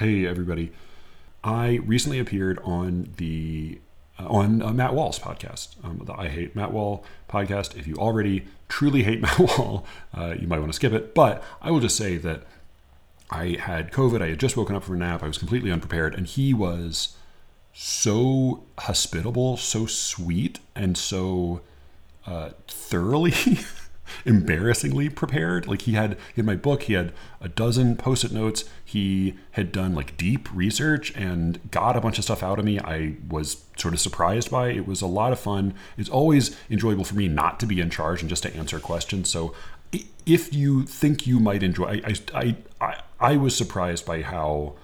Hey, everybody. I recently appeared on the uh, on uh, Matt Wall's podcast, um, the I Hate Matt Wall podcast. If you already truly hate Matt Wall, uh, you might want to skip it. But I will just say that I had COVID. I had just woken up from a nap. I was completely unprepared, and he was so hospitable, so sweet, and so uh, thoroughly embarrassingly prepared. Like he had in my book, he had a dozen post-it notes. He had done like deep research and got a bunch of stuff out of me. I was sort of surprised by. It was a lot of fun. It's always enjoyable for me not to be in charge and just to answer questions. So if you think you might enjoy, I I I, I was surprised by how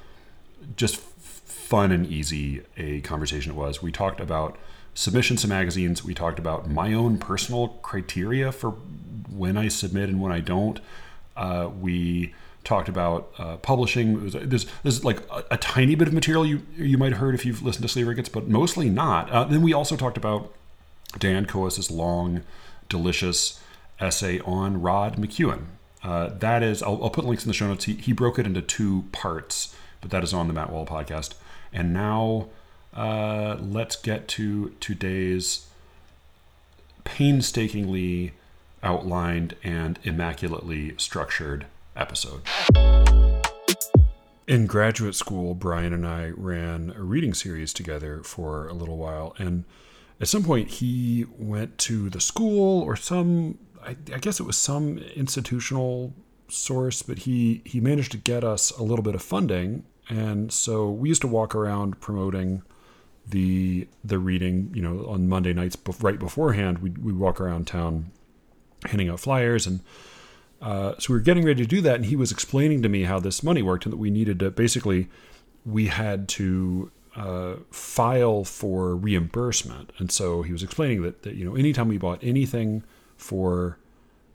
just fun and easy a conversation it was. We talked about submissions to magazines. We talked about my own personal criteria for when I submit and when I don't. Uh, we talked about uh, publishing. Was, there's, there's like a, a, tiny bit of material you you might have heard if you've listened to Sleeve Rickets, but mostly not. Uh, then we also talked about Dan Kois's long, delicious essay on Rod McKuen. Uh, that is, I'll, I'll, put links in the show notes. He, he broke it into two parts, but that is on the Matt Wall podcast. And now uh, let's get to today's painstakingly outlined and immaculately structured episode. In graduate school, Brian and I ran a reading series together for a little while. And at some point, he went to the school or some, I, I guess it was some institutional source, but he, he managed to get us a little bit of funding. And so we used to walk around promoting the the reading you know on monday nights right beforehand we we walk around town handing out flyers and uh, so we were getting ready to do that and he was explaining to me how this money worked and that we needed to basically we had to uh, file for reimbursement. And so he was explaining that, that you know anytime we bought anything for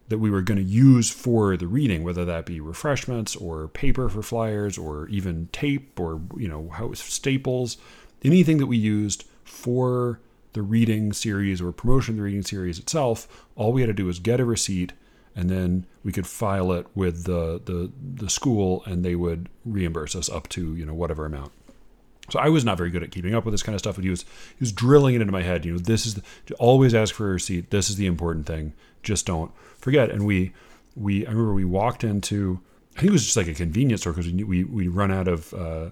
that we were going to use for the reading whether that be refreshments or paper for flyers or even tape or you know how staples anything that we used for the reading series or promotion of the reading series itself, all we had to do was get a receipt and then we could file it with the, the, the school and they would reimburse us up to, you know, whatever amount. So I was not very good at keeping up with this kind of stuff, but he was he was drilling it into my head. You know, this is the, always ask for a receipt. This is the important thing. Just don't forget. And we we I remember we walked into I think it was just like a convenience store because we we we run out of uh,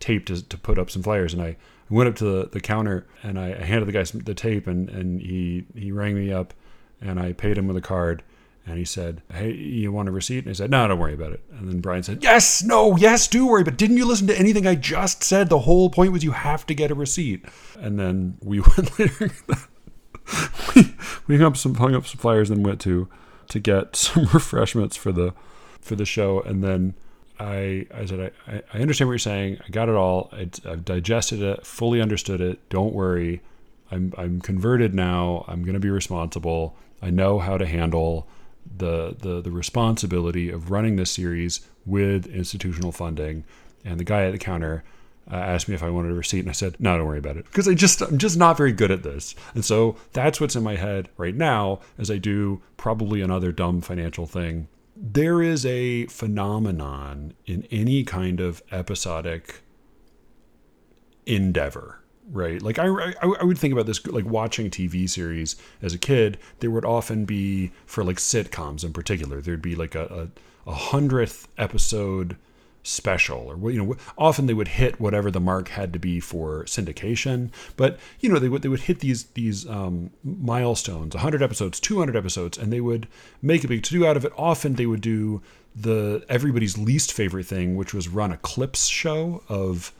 tape to, to put up some flyers. And I went up to the, the counter and I, handed the guy some, the tape and, and he, he rang me up and I paid him with a card. And he said, Hey, you want a receipt? And I said, No, don't worry about it. And then Brian said, Yes, no, yes, do worry. But didn't you listen to anything I just said? The whole point was you have to get a receipt. And then we went later. we, we hung up some hung up some flyers and went to to get some refreshments for the for the show. And then I, I said, I, I understand what you're saying. I got it all. I, have digested it, fully understood it. Don't worry. I'm, I'm converted now. I'm going to be responsible. I know how to handle the, the, the responsibility of running this series with institutional funding. And the guy at the counter uh, asked me if I wanted a receipt, and I said, "No, don't worry about it," because I just I'm just not very good at this. And so that's what's in my head right now as I do probably another dumb financial thing there is a phenomenon in any kind of episodic endeavor right? Like I, I, I would think about this like watching tv series as a kid there would often be for like sitcoms in particular there'd be like a, a, a hundredth episode special or you know often they would hit whatever the mark had to be for syndication but you know they would they would hit these these um, milestones 100 episodes 200 episodes and they would make a big to do out of it often they would do the everybody's least favorite thing which was run a clips show of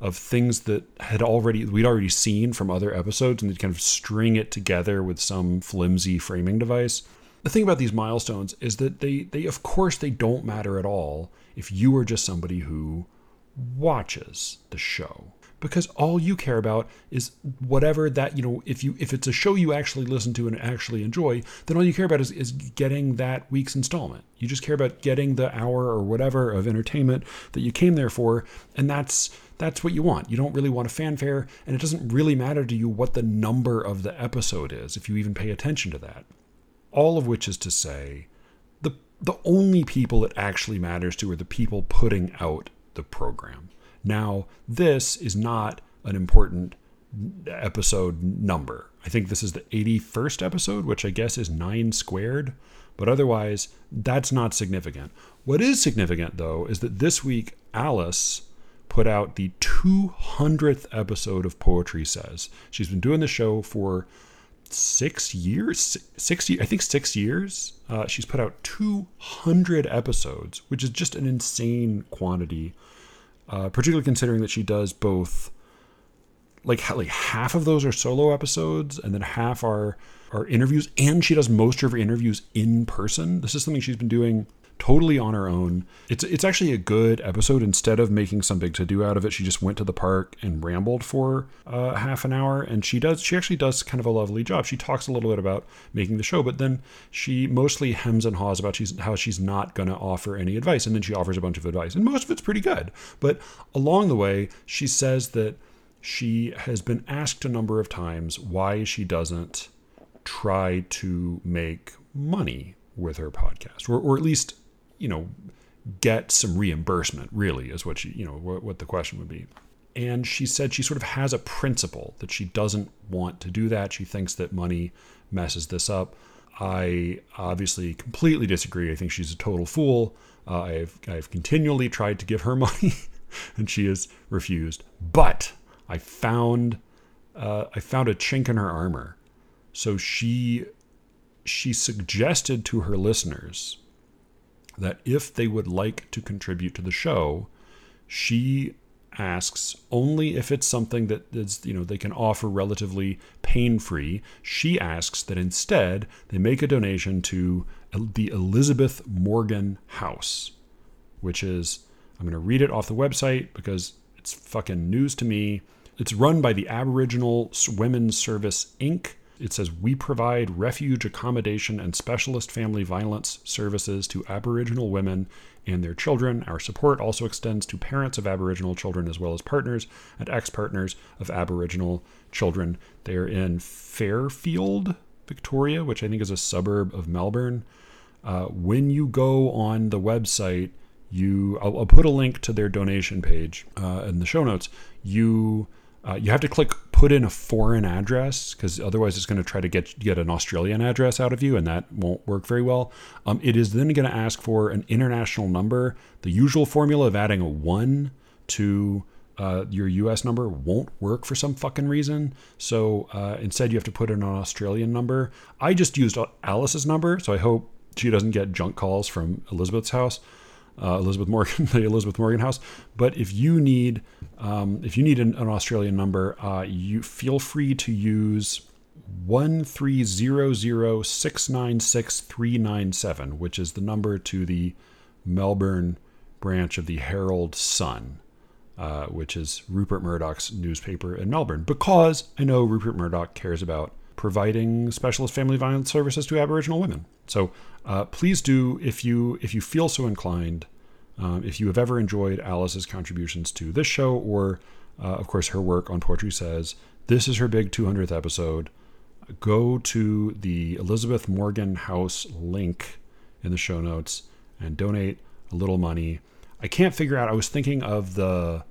of things that had already we'd already seen from other episodes and they'd kind of string it together with some flimsy framing device. The thing about these milestones is that they they of course they don't matter at all if you are just somebody who watches the show. Because all you care about is whatever that you know if you if it's a show you actually listen to and actually enjoy then all you care about is, is getting that week's installment. You just care about getting the hour or whatever of entertainment that you came there for and that's that's what you want. You don't really want a fanfare and it doesn't really matter to you what the number of the episode is if you even pay attention to that. All of which is to say the only people it actually matters to are the people putting out the program. Now, this is not an important episode number. I think this is the 81st episode, which I guess is nine squared, but otherwise, that's not significant. What is significant, though, is that this week, Alice put out the 200th episode of Poetry Says. She's been doing the show for six years, six, I think six years. Uh, she's put out 200 episodes, which is just an insane quantity, uh, particularly considering that she does both like like half of those are solo episodes and then half are are interviews and she does most of her interviews in person this is something she's been doing totally on her own. It's it's actually a good episode. Instead of making some big to do out of it she just went to the park and rambled for uh, half an hour. And she does she actually does kind of a lovely job. She talks a little bit about making the show but then she mostly hems and haws about she's, how she's not going to offer any advice. And then she offers a bunch of advice. And most of it's pretty good. But along the way she says that she has been asked a number of times why she doesn't try to make money with her podcast, or, or at least, you know, get some reimbursement, really, is what she, you know, what, what the question would be. And she said she sort of has a principle that she doesn't want to do that. She thinks that money messes this up. I obviously completely disagree. I think she's a total fool. Uh, I've, I've continually tried to give her money and she has refused. But I found uh, I found a chink in her armor. So she she suggested to her listeners that if they would like to contribute to the show, she asks only if it's something that is you know they can offer relatively pain-free. She asks that instead they make a donation to the Elizabeth Morgan House, which is I'm going to read it off the website because it's fucking news to me. It's run by the Aboriginal Women's Service, Inc. It says, We provide refuge accommodation and specialist family violence services to Aboriginal women and their children. Our support also extends to parents of Aboriginal children as well as partners and ex partners of Aboriginal children. They're in Fairfield, Victoria, which I think is a suburb of Melbourne. Uh, when you go on the website, you I'll, I'll, put a link to their donation page uh, in the show notes. You uh, you have to click put in a foreign address because otherwise it's going to try to get get an Australian address out of you, and that won't work very well. Um, it is then going to ask for an international number. The usual formula of adding a one to uh, your US number won't work for some fucking reason. So uh, instead, you have to put in an Australian number. I just used Alice's number, so I hope she doesn't get junk calls from Elizabeth's house uh, Elizabeth Morgan, the Elizabeth Morgan House. But if you need um, if you need an, an Australian number, uh, you feel free to use one three zero zero six nine six three nine seven, which is the number to the Melbourne branch of the Herald Sun. Uh, which is Rupert Murdoch's newspaper in Melbourne, because I know Rupert Murdoch cares about providing specialist family violence services to Aboriginal women. So uh, please do if you if you feel so inclined. Um, if you have ever enjoyed Alice's contributions to this show, or uh, of course her work on Poetry Says, this is her big 200th episode. Go to the Elizabeth Morgan House link in the show notes and donate a little money. I can't figure out. I was thinking of the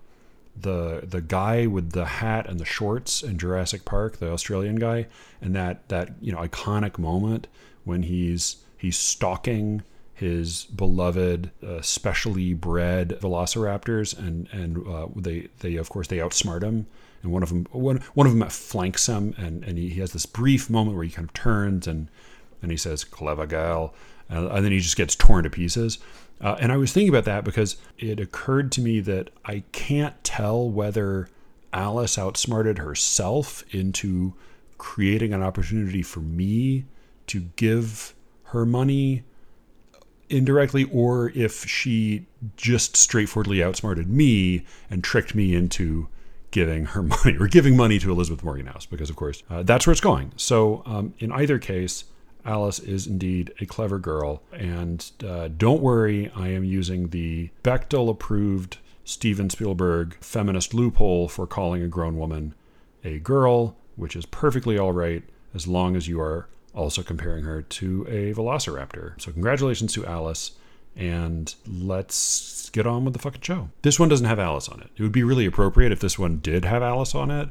the the guy with the hat and the shorts in Jurassic Park, the Australian guy, and that that you know iconic moment when he's he's stalking his beloved, uh, specially bred velociraptors, and and uh, they they of course they outsmart him, and one of them one one of them flanks him, and and he, he has this brief moment where he kind of turns and and he says "clever gal," and, and then he just gets torn to pieces. Uh, and I was thinking about that because it occurred to me that I can't tell whether Alice outsmarted herself into creating an opportunity for me to give her money indirectly or if she just straightforwardly outsmarted me and tricked me into giving her money or giving money to Elizabeth Morgan House because of course uh, that's where it's going. So um, in either case, Alice is indeed a clever girl and uh, don't worry, I am using the Bechdel approved Steven Spielberg feminist loophole for calling a grown woman a girl, which is perfectly all right as long as you are also comparing her to a velociraptor. So, congratulations to Alice. and let's get on with the fucking show. This one doesn't have Alice on it. It would be really appropriate if this one did have Alice on it,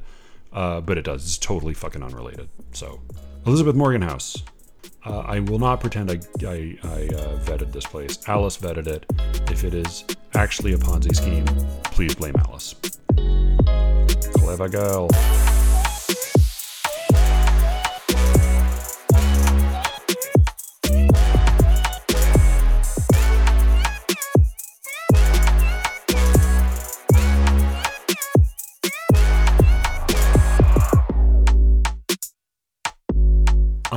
uh, but it does. It's totally fucking unrelated. So, Elizabeth Morgan House. Uh, I will not pretend I, I, I uh, vetted this place. Alice vetted it. If it is actually a Ponzi scheme, please blame Alice. Clever girl.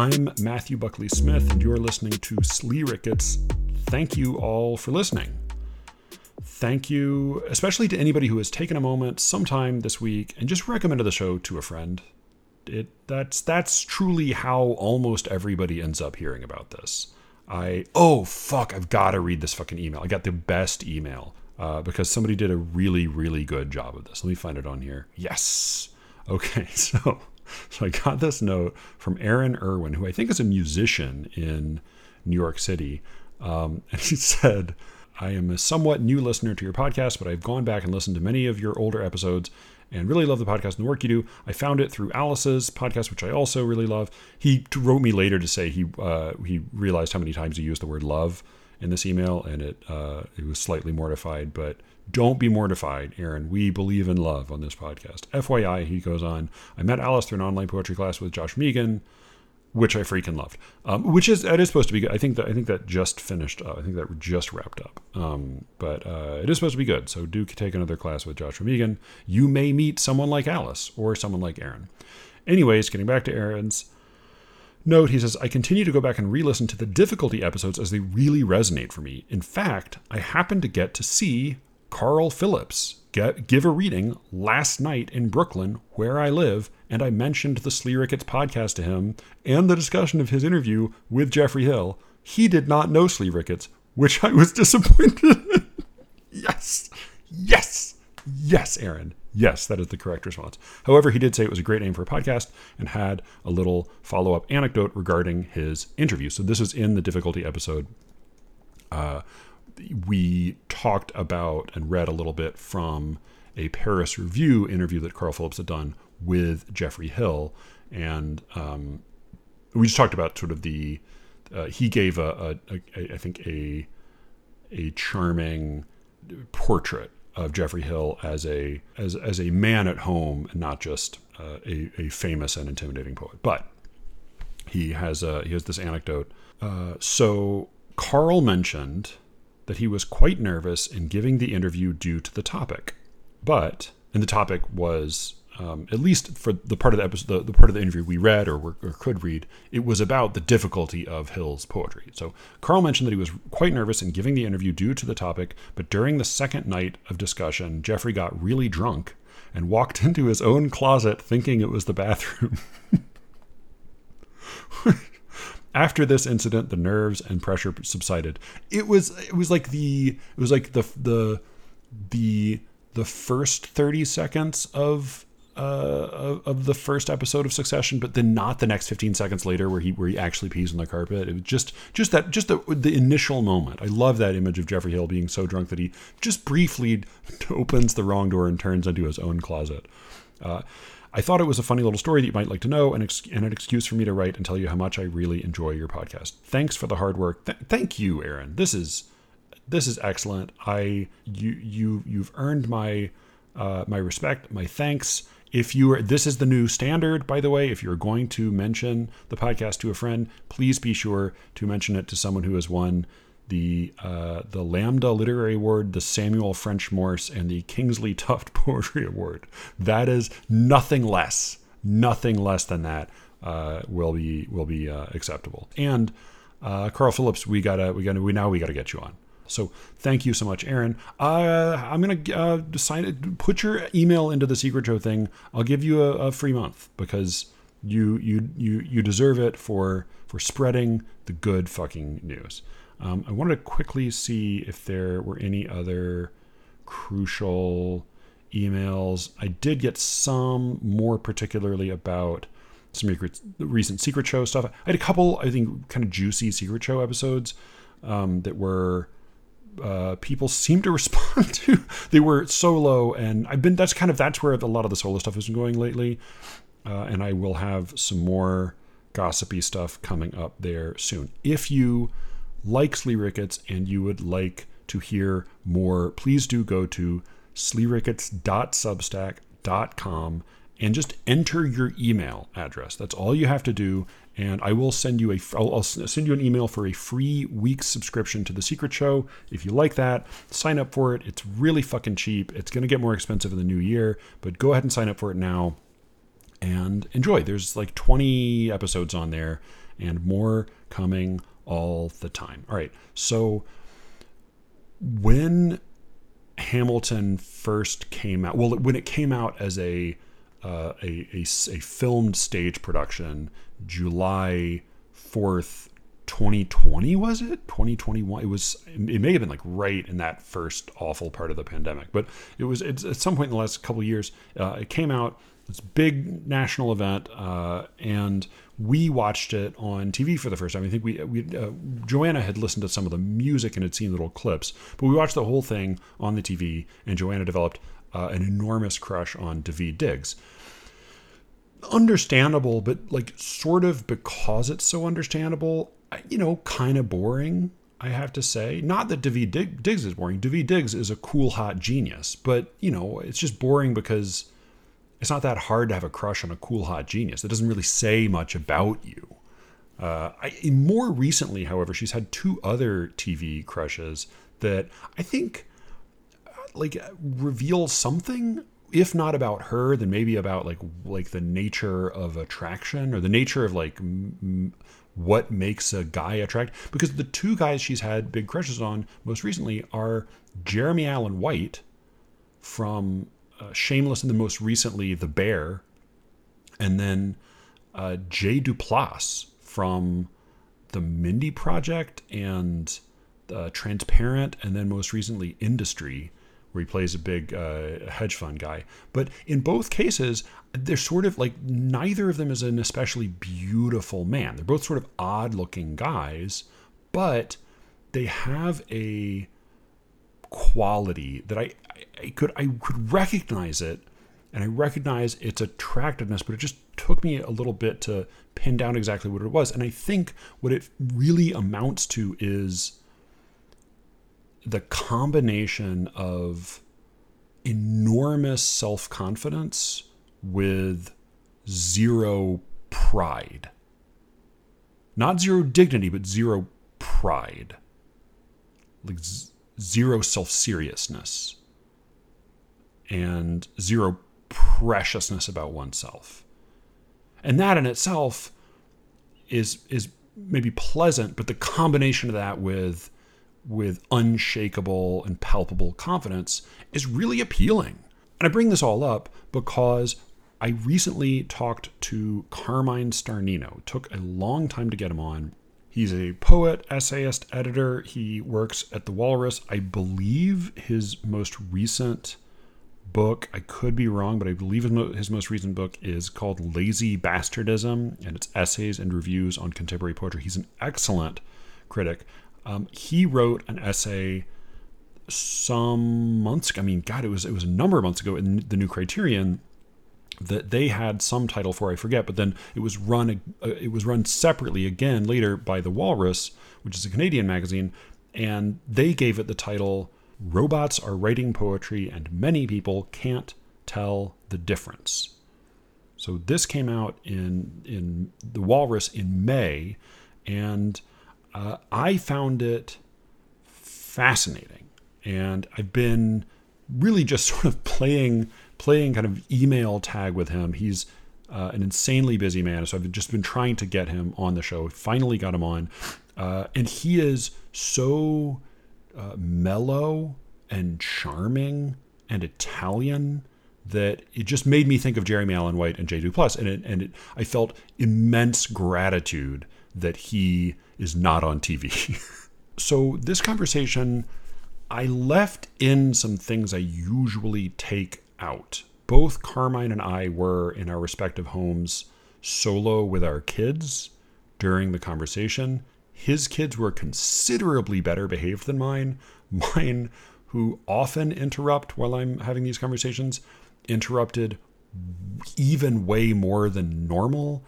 I'm Matthew Buckley Smith, and you're listening to Slee Ricketts. Thank you all for listening. Thank you, especially to anybody who has taken a moment sometime this week and just recommended the show to a friend. It that's that's truly how almost everybody ends up hearing about this. I oh fuck, I've got to read this fucking email. I got the best email uh, because somebody did a really really good job of this. Let me find it on here. Yes. Okay, so so I got this note from Aaron Irwin, who I think is a musician in New York City. Um, and he said, I am a somewhat new listener to your podcast, but I've gone back and listened to many of your older episodes and really love the podcast and the work you do. I found it through Alice's podcast, which I also really love. He wrote me later to say he uh, he realized how many times he used the word love in this email, and it uh, he was slightly mortified. But don't be mortified, Aaron. We believe in love on this podcast. FYI, he goes on. I met Alice through an online poetry class with Josh Mehigan, which I freaking loved. Um, which is that is supposed to be good. I think that I think that just finished. Uh, I think that just wrapped up. Um, but uh, it is supposed to be good. So do take another class with Joshua Mehigan. You may meet someone like Alice or someone like Aaron. Anyways, getting back to Aaron's note, he says, I continue to go back and re listen to the difficulty episodes as they really resonate for me. In fact, I happened to get to see Carl Phillips get, give a reading last night in Brooklyn, where I live, and I mentioned the Slee Ricketts podcast to him and the discussion of his interview with Geoffrey Hill. He did not know Slee Ricketts, which I was disappointed in. yes, yes, yes, Aaron. Yes, that is the correct response. However, he did say it was a great name for a podcast and had a little follow up anecdote regarding his interview. So this is in the difficulty episode. Uh, we talked about and read a little bit from a Paris Review interview that Carl Phillips had done with Geoffrey Hill, and um, we just talked about sort of the uh, he gave a, a, a I think a a charming portrait of Geoffrey Hill as a as as a man at home and not just uh, a, a famous and intimidating poet. But he has a, he has this anecdote. Uh, so Carl mentioned that he was quite nervous in giving the interview due to the topic. But, and the topic was, um, at least for the part of the episode, the, the part of the interview we read or, or could read, it was about the difficulty of Hill's poetry. So Carl mentioned that he was quite nervous in giving the interview due to the topic, but during the second night of discussion, Geoffrey got really drunk and walked into his own closet thinking it was the bathroom. after this incident, the nerves and pressure subsided. It was it was like the it was like the the the the first thirty seconds of uh, of the first episode of Succession, but then not the next 15 seconds later where he where he actually pees on the carpet. It was just just that just the, the initial moment. I love that image of Geoffrey Hill being so drunk that he just briefly opens the wrong door and turns into his own closet. Uh, I thought it was a funny little story that you might like to know and, ex- and an excuse for me to write and tell you how much I really enjoy your podcast. Thanks for the hard work. Th- thank you, Aaron. This is this is excellent. I you you you've earned my uh, my respect, my thanks. If you are, this is the new standard, by the way. If you're going to mention the podcast to a friend, please be sure to mention it to someone who has won the uh, the Lambda Literary Award, the Samuel French Morse, and the Kingsley Tufts Poetry Award. That is nothing less, nothing less than that uh, will be will be uh, acceptable. And uh, Carl Phillips, we gotta we gotta we now we gotta get you on. So thank you so much, Aaron. Uh, I'm gonna uh, decide put your email into the Secret Show thing. I'll give you a, a free month because you you you you deserve it for for spreading the good fucking news. Um, I wanted to quickly see if there were any other crucial emails. I did get some more particularly about some recent Secret Show stuff. I had a couple, I think, kind of juicy Secret Show episodes um, that were uh, people seemed to respond to. They were solo, and I've been. That's kind of that's where a lot of the solo stuff has been going lately. Uh, and I will have some more gossipy stuff coming up there soon. If you like Slee Ricketts and you would like to hear more, please do go to sleericketts.substack.com and just enter your email address. That's all you have to do. And I will send you a I'll, I'll send you an email for a free week subscription to the Secret Show. If you like that, sign up for it. It's really fucking cheap. It's going to get more expensive in the new year, but go ahead and sign up for it now and enjoy. There's like 20 episodes on there and more coming all the time. All right. So when Hamilton first came out, well, when it came out as a uh, a, a, a filmed stage production, July 4th, 2020 was it 2021 it was it may have been like right in that first awful part of the pandemic but it was it's at some point in the last couple years uh, it came out this big national event, uh, and we watched it on TV for the first time. I think we, we uh, Joanna had listened to some of the music and had seen little clips, but we watched the whole thing on the TV, and Joanna developed uh, an enormous crush on Daveed Diggs. Understandable, but like sort of because it's so understandable, you know, kind of boring. I have to say, not that Daveed Diggs is boring. Daveed Diggs is a cool, hot genius, but you know, it's just boring because it's not that hard to have a crush on a cool hot genius. That doesn't really say much about you. Uh, I, more recently, however, she's had two other TV crushes that I think uh, like reveal something, if not about her, then maybe about like like the nature of attraction or the nature of like m- what makes a guy attract. Because the two guys she's had big crushes on most recently are Jeremy Allen White from uh, Shameless, and then most recently The Bear, and then uh, Jay Duplass from the Mindy Project and uh, Transparent, and then most recently Industry, where he plays a big uh, hedge fund guy. But in both cases, they're sort of like neither of them is an especially beautiful man. They're both sort of odd looking guys, but they have a quality that I, I could I could recognize it and I recognize its attractiveness, but it just took me a little bit to pin down exactly what it was. And I think what it really amounts to is the combination of enormous self confidence with zero pride. Not zero dignity, but zero pride. Like zero self seriousness and zero preciousness about oneself. And that in itself is is maybe pleasant, but the combination of that with with unshakable and palpable confidence is really appealing. And I bring this all up because I recently talked to Carmine Starnino. It took a long time to get him on. He's a poet, essayist, editor. He works at the Walrus. I believe his most recent book. I could be wrong, but I believe his, mo- his most recent book is called Lazy Bastardism, and it's essays and reviews on contemporary poetry. He's an excellent critic. Um, he wrote an essay some months ago. I mean, God, it was it was a number of months ago in the New Criterion that they had some title for. I forget, but then it was run uh, it was run separately again later by the Walrus, which is a Canadian magazine, and they gave it the title robots are writing poetry and many people can't tell the difference. So this came out in in the Walrus in May, and uh, I found it fascinating. And I've been really just sort of playing playing kind of email tag with him. He's uh, an insanely busy man, so I've just been trying to get him on the show. Finally got him on, uh, and he is so uh, mellow and charming and Italian that it just made me think of Jeremy Allen White and Jay Duplass, and it, and it, I felt immense gratitude that he is not on TV. so this conversation, I left in some things I usually take out. Both Carmine and I were in our respective homes solo with our kids during the conversation. His kids were considerably better behaved than mine. mine who often interrupt while I'm having these conversations interrupted even way more than normal.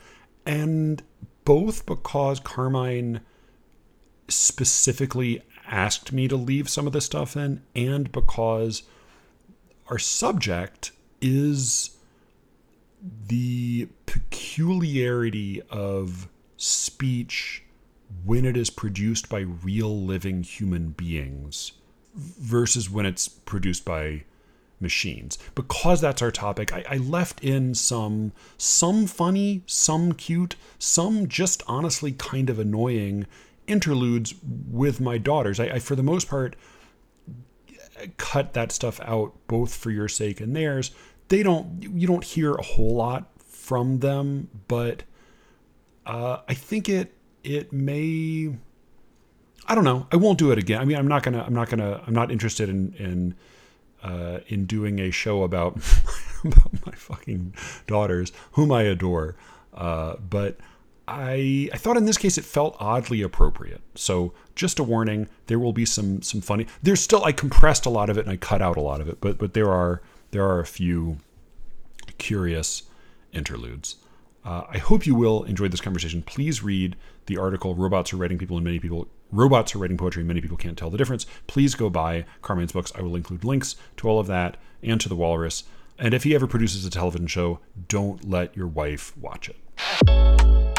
And both because Carmine specifically asked me to leave some of this stuff in, and because our subject is the peculiarity of speech when it is produced by real living human beings versus when it's produced by machines. Because that's our topic, I, I, left in some some funny, some cute, some just honestly kind of annoying interludes with my daughters. I, I for the most part cut that stuff out both for your sake and theirs. They don't you don't hear a whole lot from them, but uh, I think it it may I don't know. I won't do it again. I mean, I'm not gonna. I'm not gonna. I'm not interested in in uh, in doing a show about about my fucking daughters, whom I adore. Uh, but I I thought in this case it felt oddly appropriate. So just a warning: there will be some some funny. There's still I compressed a lot of it and I cut out a lot of it, but but there are there are a few curious interludes. Uh, I hope you will enjoy this conversation. Please read the article "Robots Are Writing People and Many People robots are writing poetry. Many people can't tell the difference. Please go buy Carmine's books. I will include links to all of that and to The Walrus. And if he ever produces a television show, don't let your wife watch it.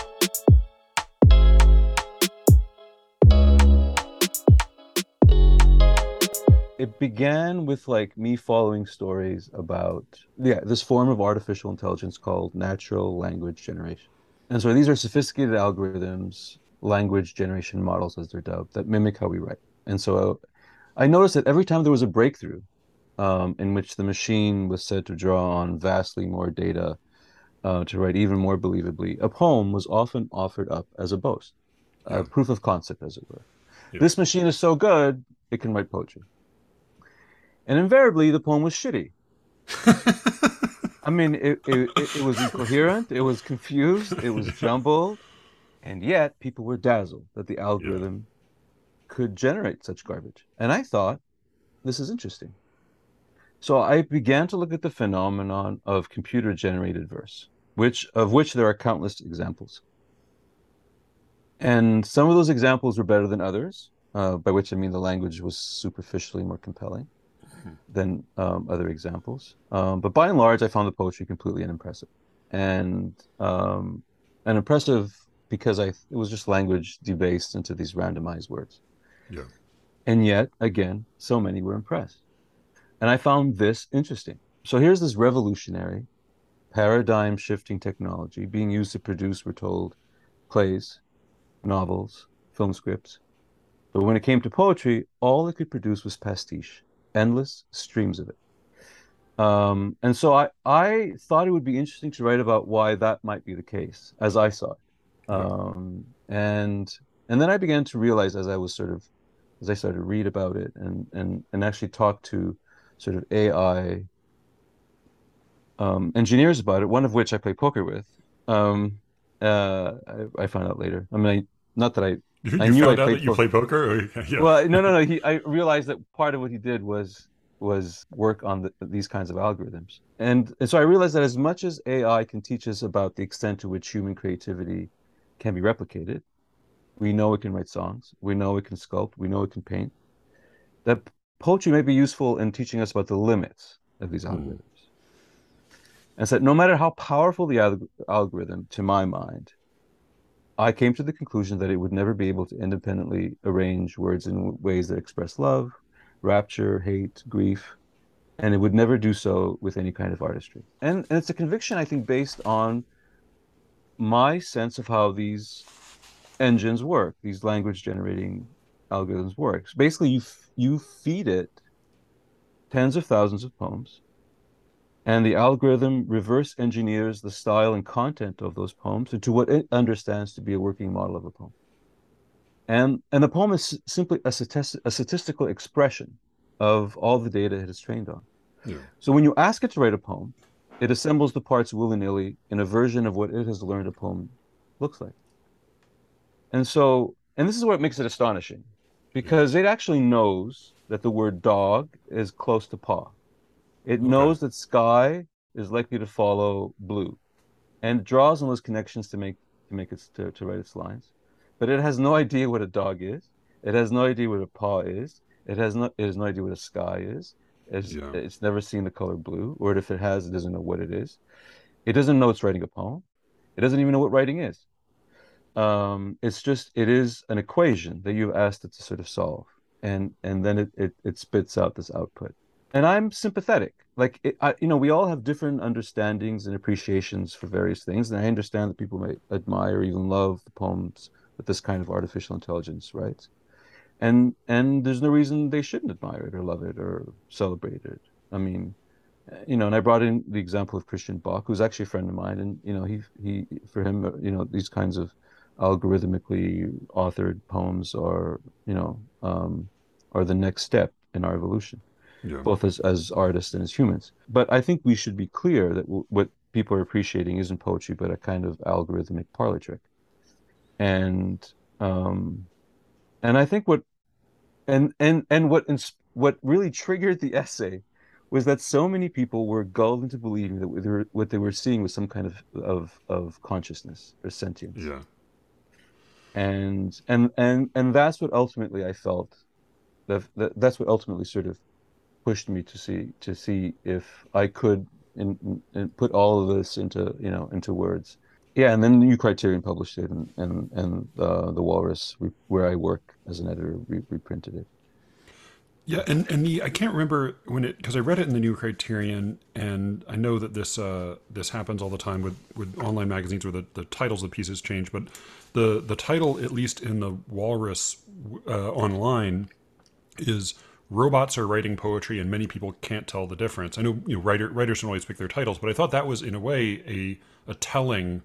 It began with like me following stories about yeah this form of artificial intelligence called natural language generation. And so these are sophisticated algorithms language generation models, as they're dubbed, that mimic how we write. And so I noticed that every time there was a breakthrough um, in which the machine was said to draw on vastly more data uh, to write even more believably, a poem was often offered up as a boast, a proof of concept, as it were. Yeah. This machine is so good, it can write poetry. And invariably, the poem was shitty. I mean, it, it, it, was incoherent, it was confused, it was jumbled, and yet people were dazzled that the algorithm yeah. could generate such garbage. And I thought, this is interesting. So I began to look at the phenomenon of computer generated verse, which of which there are countless examples. And some of those examples were better than others, uh, by which I mean the language was superficially more compelling. Than um, other examples. Um, but by and large, I found the poetry completely unimpressive. And um, an impressive because I it was just language debased into these randomized words. Yeah. And yet, again, so many were impressed. And I found this interesting. So here's this revolutionary, paradigm shifting technology being used to produce, we're told, plays, novels, film scripts. But when it came to poetry, all it could produce was pastiche, endless streams of it. Um, and so I, I thought it would be interesting to write about why that might be the case, as I saw it. Um, and and then I began to realize as I was sort of as I started to read about it and and and actually talk to sort of AI um, engineers about it, one of which I play poker with. Um, uh, I, I, found out later. I mean, I, not that I. You, I knew found I out that you play poker. Or, yeah. Well, no, no, no. He, I realized that part of what he did was was work on the, these kinds of algorithms, and, and so I realized that as much as AI can teach us about the extent to which human creativity can be replicated. We know it can write songs. We know it can sculpt. We know it can paint. That poetry may be useful in teaching us about the limits of these hmm. algorithms. And so, no matter how powerful the alg- algorithm, to my mind, I came to the conclusion that it would never be able to independently arrange words in ways that express love, rapture, hate, grief, and it would never do so with any kind of artistry. And, and it's a conviction, I think, based on my sense of how these engines work, these language generating algorithms work. Basically, you you feed it tens of thousands of poems, and the algorithm reverse engineers the style and content of those poems into what it understands to be a working model of a poem. And and the poem is simply a, a statistical expression of all the data it has trained on. Yeah. So when you ask it to write a poem, it assembles the parts willy nilly in a version of what it has learned a poem looks like. And so, and this is what makes it astonishing because it actually knows that the word dog is close to paw. It knows that sky is likely to follow blue, and draws on those connections to make to make it to, to write its lines. But it has no idea what a dog is. It has no idea what a paw is. It has no it has no idea what a sky is. It's, Yeah. it's never seen the color blue, or if it has, it doesn't know what it is. It doesn't know it's writing a poem. It doesn't even know what writing is. Um, it's just it is an equation that you've asked it to sort of solve, and and then it it, it spits out this output. And I'm sympathetic. Like it, I, you know, we all have different understandings and appreciations for various things, and I understand that people may admire, even love the poems that this kind of artificial intelligence writes and and there's no reason they shouldn't admire it or love it or celebrate it. I mean, you know, and I brought in the example of Christian Bök, who's actually a friend of mine, and you know, he he for him, uh, you know, these kinds of algorithmically authored poems are, you know, um, are the next step in our evolution, Yeah. both as as artists and as humans. But I think we should be clear that w- what people are appreciating isn't poetry, but a kind of algorithmic parlor trick, and um, and I think what and and and what ins- what really triggered the essay was that so many people were gulled into believing that what they were, what they were seeing was some kind of of of consciousness or sentience Yeah. and and and and that's what ultimately I felt that, that that's what ultimately sort of pushed me to see to see if I could put all of this into you know into words. Yeah and then the New Criterion published it and and and uh, the Walrus where I work as an editor re- reprinted it. Yeah, and and the I can't remember when it because I read it in the New Criterion, and I know that this uh, this happens all the time with, with online magazines where the, the titles of pieces change, but the the title at least in the Walrus uh, online is robots are writing poetry and many people can't tell the difference. I know you know writer, writers don't always pick their titles, but I thought that was in a way a a telling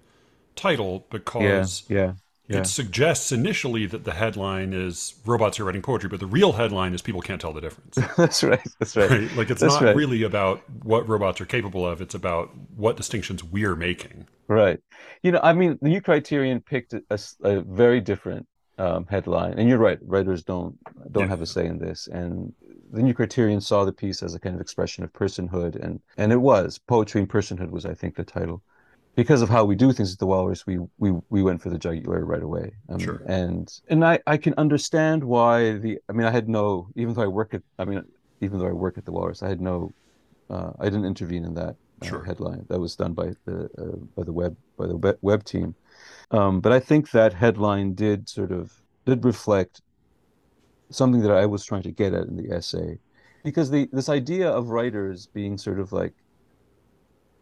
title because yeah yeah it suggests initially that the headline is robots are writing poetry, but the real headline is people can't tell the difference. that's right that's right Right? Like it's That's not right. really about what robots are capable of, it's about what distinctions we're making. Right. You know, I mean, the New Criterion picked a very different um, headline, and you're right. Writers don't don't Yeah. have a say in this, and the New Criterion saw the piece as a kind of expression of personhood, and and it was poetry and personhood was, I think, the title. Because of how we do things at the Walrus, we we we went for the jugular right away. Um, Sure. And and I I can understand why the. I mean, I had no. Even though I work at. I mean, even though I work at the Walrus, I had no. Uh, I didn't intervene in that uh, Sure. headline. That was done by the uh, by the web by the web, web team. Um, but I think that headline did sort of did reflect something that I was trying to get at in the essay, because the this idea of writers being sort of like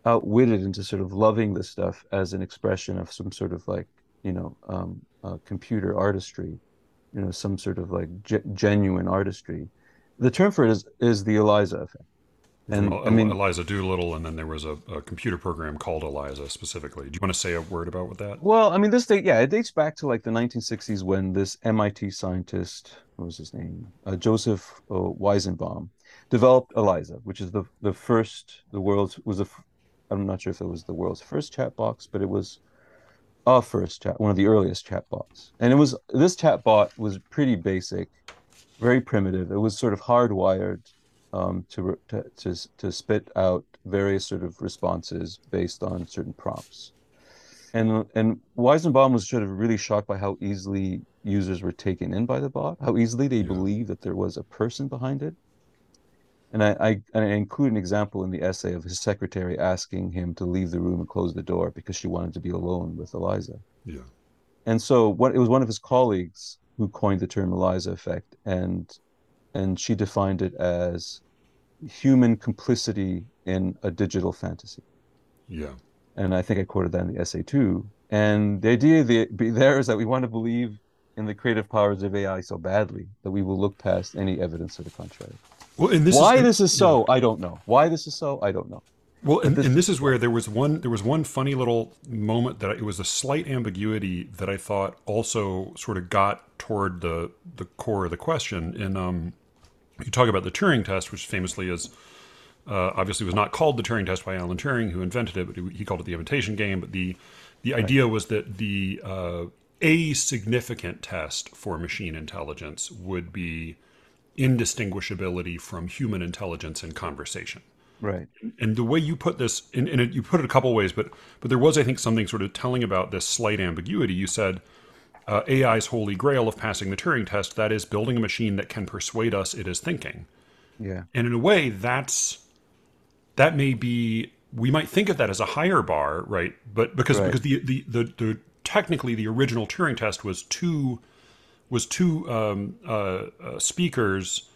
outwitted into sort of loving this stuff as an expression of some sort of like you know um, uh, computer artistry, you know some sort of like ge- genuine artistry. The term for it is is the Eliza effect. And I mean, Eliza Doolittle, and then there was a, a computer program called Eliza specifically. Do you want to say a word about what that? Well, I mean, this date, yeah, it dates back to like the 1960s when this MIT scientist, what was his name, uh, Joseph uh, Weizenbaum, developed ELIZA, which is the the first, the world's was a, I'm not sure if it was the world's first chat box, but it was a first chat, one of the earliest chat bots, and it was this chat bot was pretty basic, very primitive. It was sort of hardwired um, to, to to to spit out various sort of responses based on certain prompts. And and Weizenbaum was sort of really shocked by how easily users were taken in by the bot, how easily they Yeah. believed that there was a person behind it. And I, I and I include an example in the essay of his secretary asking him to leave the room and close the door because she wanted to be alone with Eliza. Yeah. And so what it was one of his colleagues who coined the term Eliza effect, and and she defined it as human complicity in a digital fantasy Yeah. and I think I quoted that in the essay too. And the idea there is that we want to believe in the creative powers of AI so badly that we will look past any evidence to the contrary. Well, and this Why is, this is so, I don't know. Why this is so, I don't know. Well, and, this- and this is where there was one there was one funny little moment that I, it was a slight ambiguity that I thought also sort of got toward the the core of the question. And um, you talk about the Turing test, which famously is uh, obviously was not called the Turing test by Alan Turing, who invented it, but he, he called it the imitation game. But the the idea was that the uh, a significant test for machine intelligence would be indistinguishability from human intelligence in conversation. Right. And the way you put this, and, and it, you put it a couple ways, but but there was, I think, something sort of telling about this slight ambiguity. You said uh, AI's holy grail of passing the Turing test, that is building a machine that can persuade us it is thinking. Yeah. And in a way, that's that may be we might think of that as a higher bar, right? But because Right. because the, the the the technically the original Turing test was two was two um, uh, uh, speakers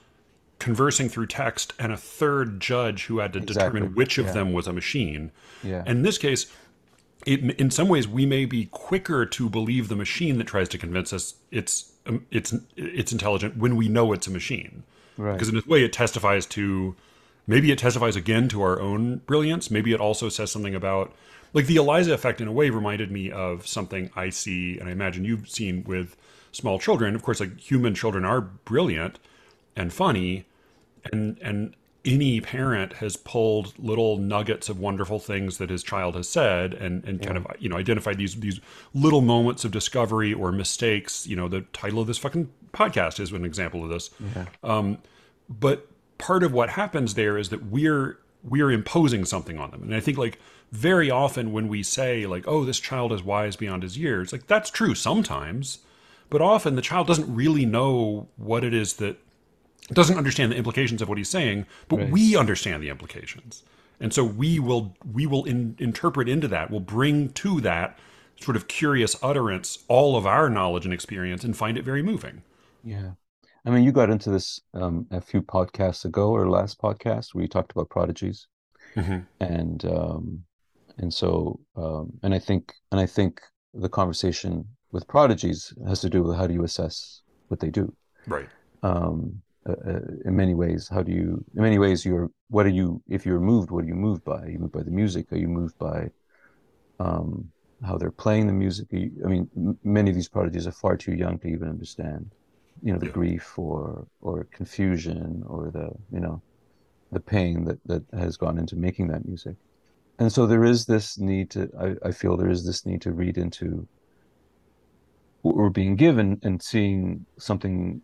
conversing through text and a third judge who had to Exactly. determine which of Yeah. them was a machine. Yeah. And in this case, it, in some ways, we may be quicker to believe the machine that tries to convince us it's um, it's it's intelligent when we know it's a machine. Right. Because in a way, it testifies to maybe it testifies again to our own brilliance. Maybe it also says something about like the Eliza effect. In a way, reminded me of something I see, and I imagine you've seen with small children. Of course, like human children are brilliant and funny, and and any parent has pulled little nuggets of wonderful things that his child has said and and kind of you know identified these these little moments of discovery or mistakes you know the title of this fucking podcast is an example of this. Um, but part of what happens there is that we're we're imposing something on them. And i think like very often when we say like oh this child is wise beyond his years like that's true sometimes but often the child doesn't really know what it is that doesn't understand the implications of what he's saying, but Right. we understand the implications, and so we will we will in, interpret into that. We'll bring to that sort of curious utterance all of our knowledge and experience, and find it very moving. Yeah. I mean, you got into this um, a few podcasts ago or last podcast where you talked about prodigies. and um, and so um, and I think and I think the conversation with prodigies has to do with how do you assess what they do. Right. Um, uh, uh, in many ways, how do you? In many ways, you're. What are you? If you're moved, what are you moved by? Are you moved by the music? Are you moved by um, how they're playing the music? You, I mean, m- many of these prodigies are far too young to even understand. You know, the Yeah. grief or or confusion or the you know the pain that that has gone into making that music and so there is this need to I, I feel there is this need to read into what we're being given and seeing something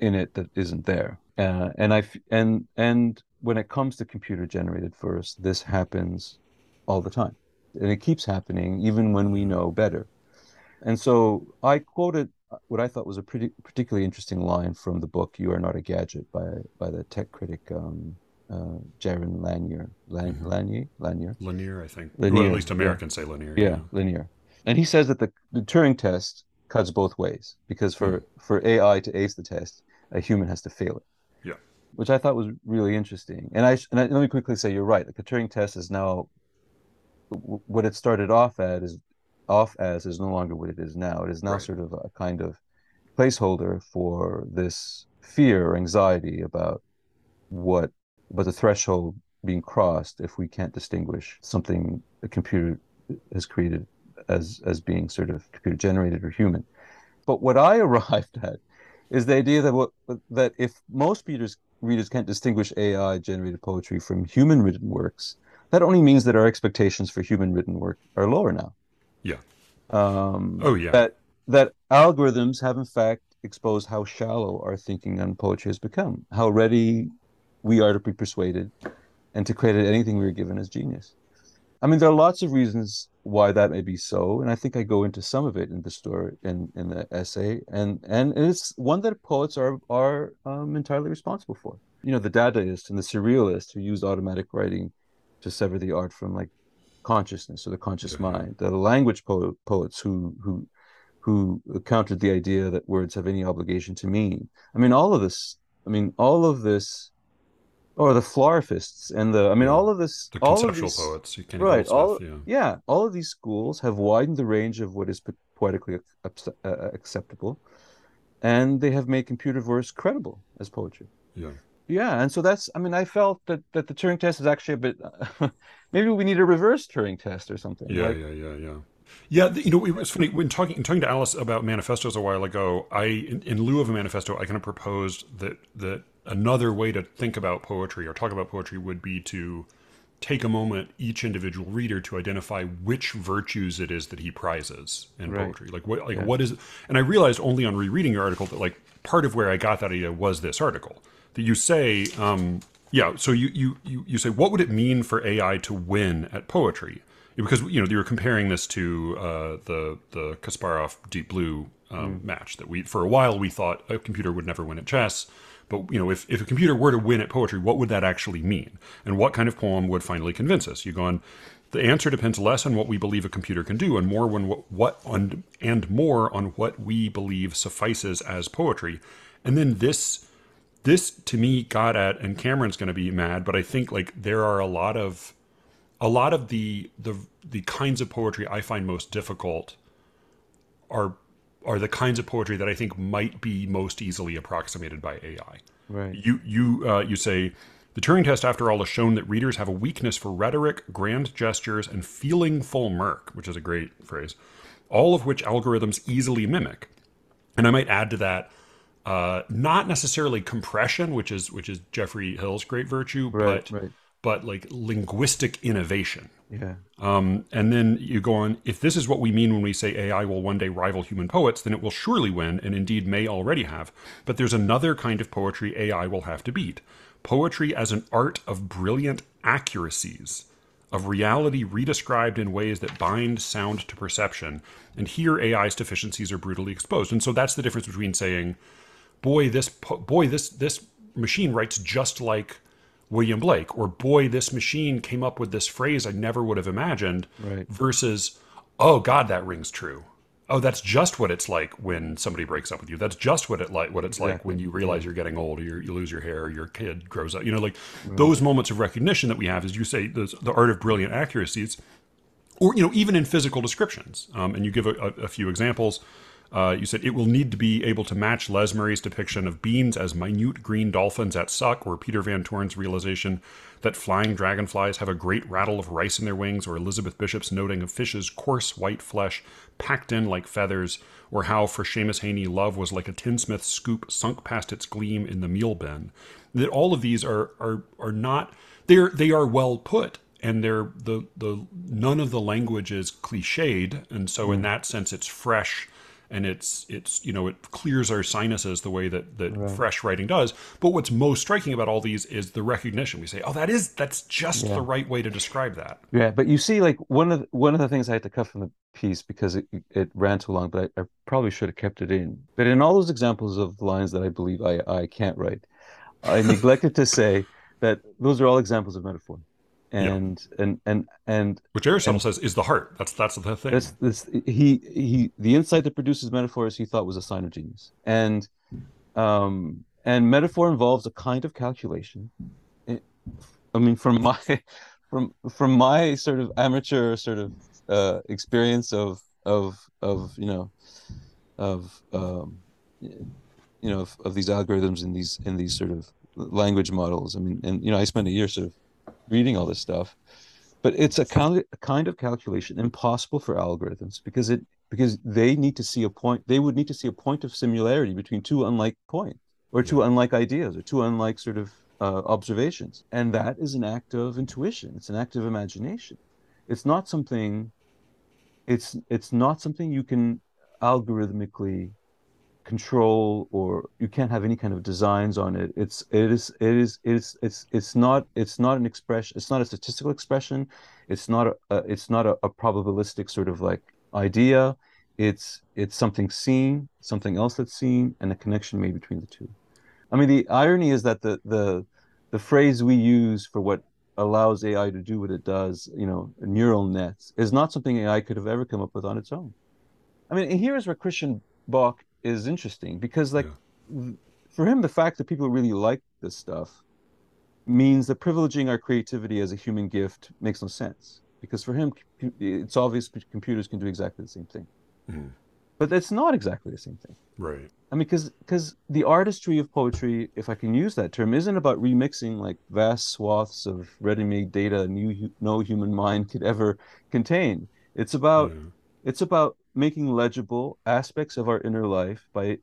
in it that isn't there uh, and i and and when it comes to computer generated verse this happens all the time and it keeps happening even when we know better and so i quoted what I thought was a pretty particularly interesting line from the book "You Are Not a Gadget" by by the tech critic um, uh, Jaron Lanier. Lan, Mhm. Lanier, Lanier, Linear, I think. Well, at least yeah. Americans say linear. yeah, Lanier, and he says that the the Turing test cuts both ways because for hmm. for AI to ace the test, a human has to fail it. Yeah. which I thought was really interesting. And I and I, let me quickly say you're right. Like the Turing test is now what it started off at is off as is no longer what it is now. It is now Right. sort of a kind of placeholder for this fear or anxiety about what about the threshold being crossed if we can't distinguish something a computer has created as as being sort of computer generated or human. But what I arrived at is the idea that what that if most readers readers can't distinguish AI generated poetry from human written works, that only means that our expectations for human written work are lower now. Yeah. Um, Oh, yeah. That that algorithms have in fact exposed how shallow our thinking on poetry has become, how ready we are to be persuaded and to credit anything we are given as genius. I mean, there are lots of reasons why that may be so, and I think I go into some of it in the story in, in the essay, and and it's one that poets are are um, entirely responsible for. You know, the Dadaist and the Surrealist who used automatic writing to sever the art from like consciousness or the conscious Yeah. mind. The language po- poets who who who countered the idea that words have any obligation to mean. I mean, all of this. I mean, all of this, or the flarfists and the. I mean, all of this. The all of conceptual these- poets. You can right all yeah. yeah all of these schools have widened the range of what is poetically uh, acceptable and they have made computer verse credible as poetry Yeah. yeah and so that's i mean i felt that that the turing test is actually a bit maybe we need a reverse turing test or something Yeah, like, yeah, yeah, yeah. Yeah, you know, it was funny when talking in talking to Alice about manifestos a while ago. I, in, in lieu of a manifesto, I kind of proposed that that another way to think about poetry or talk about poetry would be to take a moment each individual reader to identify which virtues it is that he prizes in Right. poetry like what like Yeah. what is and i realized only on rereading your article that like part of where i got that idea was this article that you say um yeah so you you you, you say what would it mean for ai to win at poetry because you know you were comparing this to uh, the the Kasparov Deep Blue um, match that we for a while we thought a computer would never win at chess, but you know if, if a computer were to win at poetry, what would that actually mean, and what kind of poem would finally convince us? You go on. The answer depends less on what we believe a computer can do, and more on what, what on and more on what we believe suffices as poetry. And then this this to me got at, and Cameron's going to be mad, but I think like there are a lot of a lot of the the the kinds of poetry I find most difficult are are the kinds of poetry that I think might be most easily approximated by AI. Right. You you uh, you say the Turing test, after all, has shown that readers have a weakness for rhetoric, grand gestures, and feelingful murk, which is a great phrase, all of which algorithms easily mimic. And I might add to that, uh, not necessarily compression, which is which is Geoffrey Hill's great virtue, Right, but right. But like linguistic innovation. Yeah. Um, and then you go on, if this is what we mean when we say AI will one day rival human poets, then it will surely win, and indeed may already have. But there's another kind of poetry AI will have to beat poetry as an art of brilliant accuracies, of reality redescribed in ways that bind sound to perception. And here AI's deficiencies are brutally exposed. And so that's the difference between saying, boy, this po- boy, this this machine writes just like William Blake, or boy, this machine came up with this phrase I never would have imagined, Right. versus, oh God, that rings true. Oh, that's just what it's like when somebody breaks up with you. That's just what it like what it's like when you realize you're getting old, or you're, you lose your hair, or your kid grows up. You know, like those moments of recognition that we have, as you say, the, the art of brilliant accuracy. It's, or you know even in physical descriptions um, and you give a, a, a few examples uh, you said it will need to be able to match Les Murray's depiction of beans as minute green dolphins at suck, or Peter Van Toorn's realization that flying dragonflies have a great rattle of rice in their wings, or Elizabeth Bishop's noting of fish's coarse white flesh packed in like feathers, or how for Seamus Heaney love was like a tinsmith's scoop sunk past its gleam in the meal bin. That all of these are are are not they're they are well put and they're the the none of the language is cliched and so in that sense it's fresh and it's it's you know it clears our sinuses the way that that fresh writing does. But what's most striking about all these is the recognition. We say oh that is that's just the right way to describe that. Yeah, but you see, like one of the, one of the things I had to cut from the piece because it it ran too long, but I, I probably should have kept it in. But in all those examples of lines that I believe I I can't write, I neglected to say that those are all examples of metaphor, and and and and which aristotle says is the heart that's that's the thing that's this he he the insight that produces metaphors he thought was a sign of genius, and um and metaphor involves a kind of calculation. It- I mean, from my from from my sort of amateur sort of uh, experience of of of you know of um, you know of, of these algorithms in these in these sort of language models. I mean, and you know, I spent a year sort of reading all this stuff, but it's a kind a kind of calculation impossible for algorithms because it because they need to see a point. They would need to see a point of similarity between two unlike points or two unlike ideas or two unlike sort of uh, observations. And that is an act of intuition. It's an act of imagination. It's not something it's it's not something you can algorithmically control or you can't have any kind of designs on it. It's it is it is it's it's it's not it's not an expression it's not a statistical expression. It's not a, a it's not a, a probabilistic sort of like idea. It's it's something seen something else that's seen and a connection made between the two. I mean the irony is that the the the phrase we use for what allows ai to do what it does you know neural nets is not something ai could have ever come up with on its own. I mean here's where christian bök is interesting because like for him the fact that people really like this stuff means that privileging our creativity as a human gift makes no sense because for him it's obvious computers can do exactly the same thing Mhm. but it's not exactly the same thing right I mean, because because the artistry of poetry, if I can use that term, isn't about remixing like vast swaths of ready-made data new, no human mind could ever contain. It's about Yeah. It's about making legible aspects of our inner life by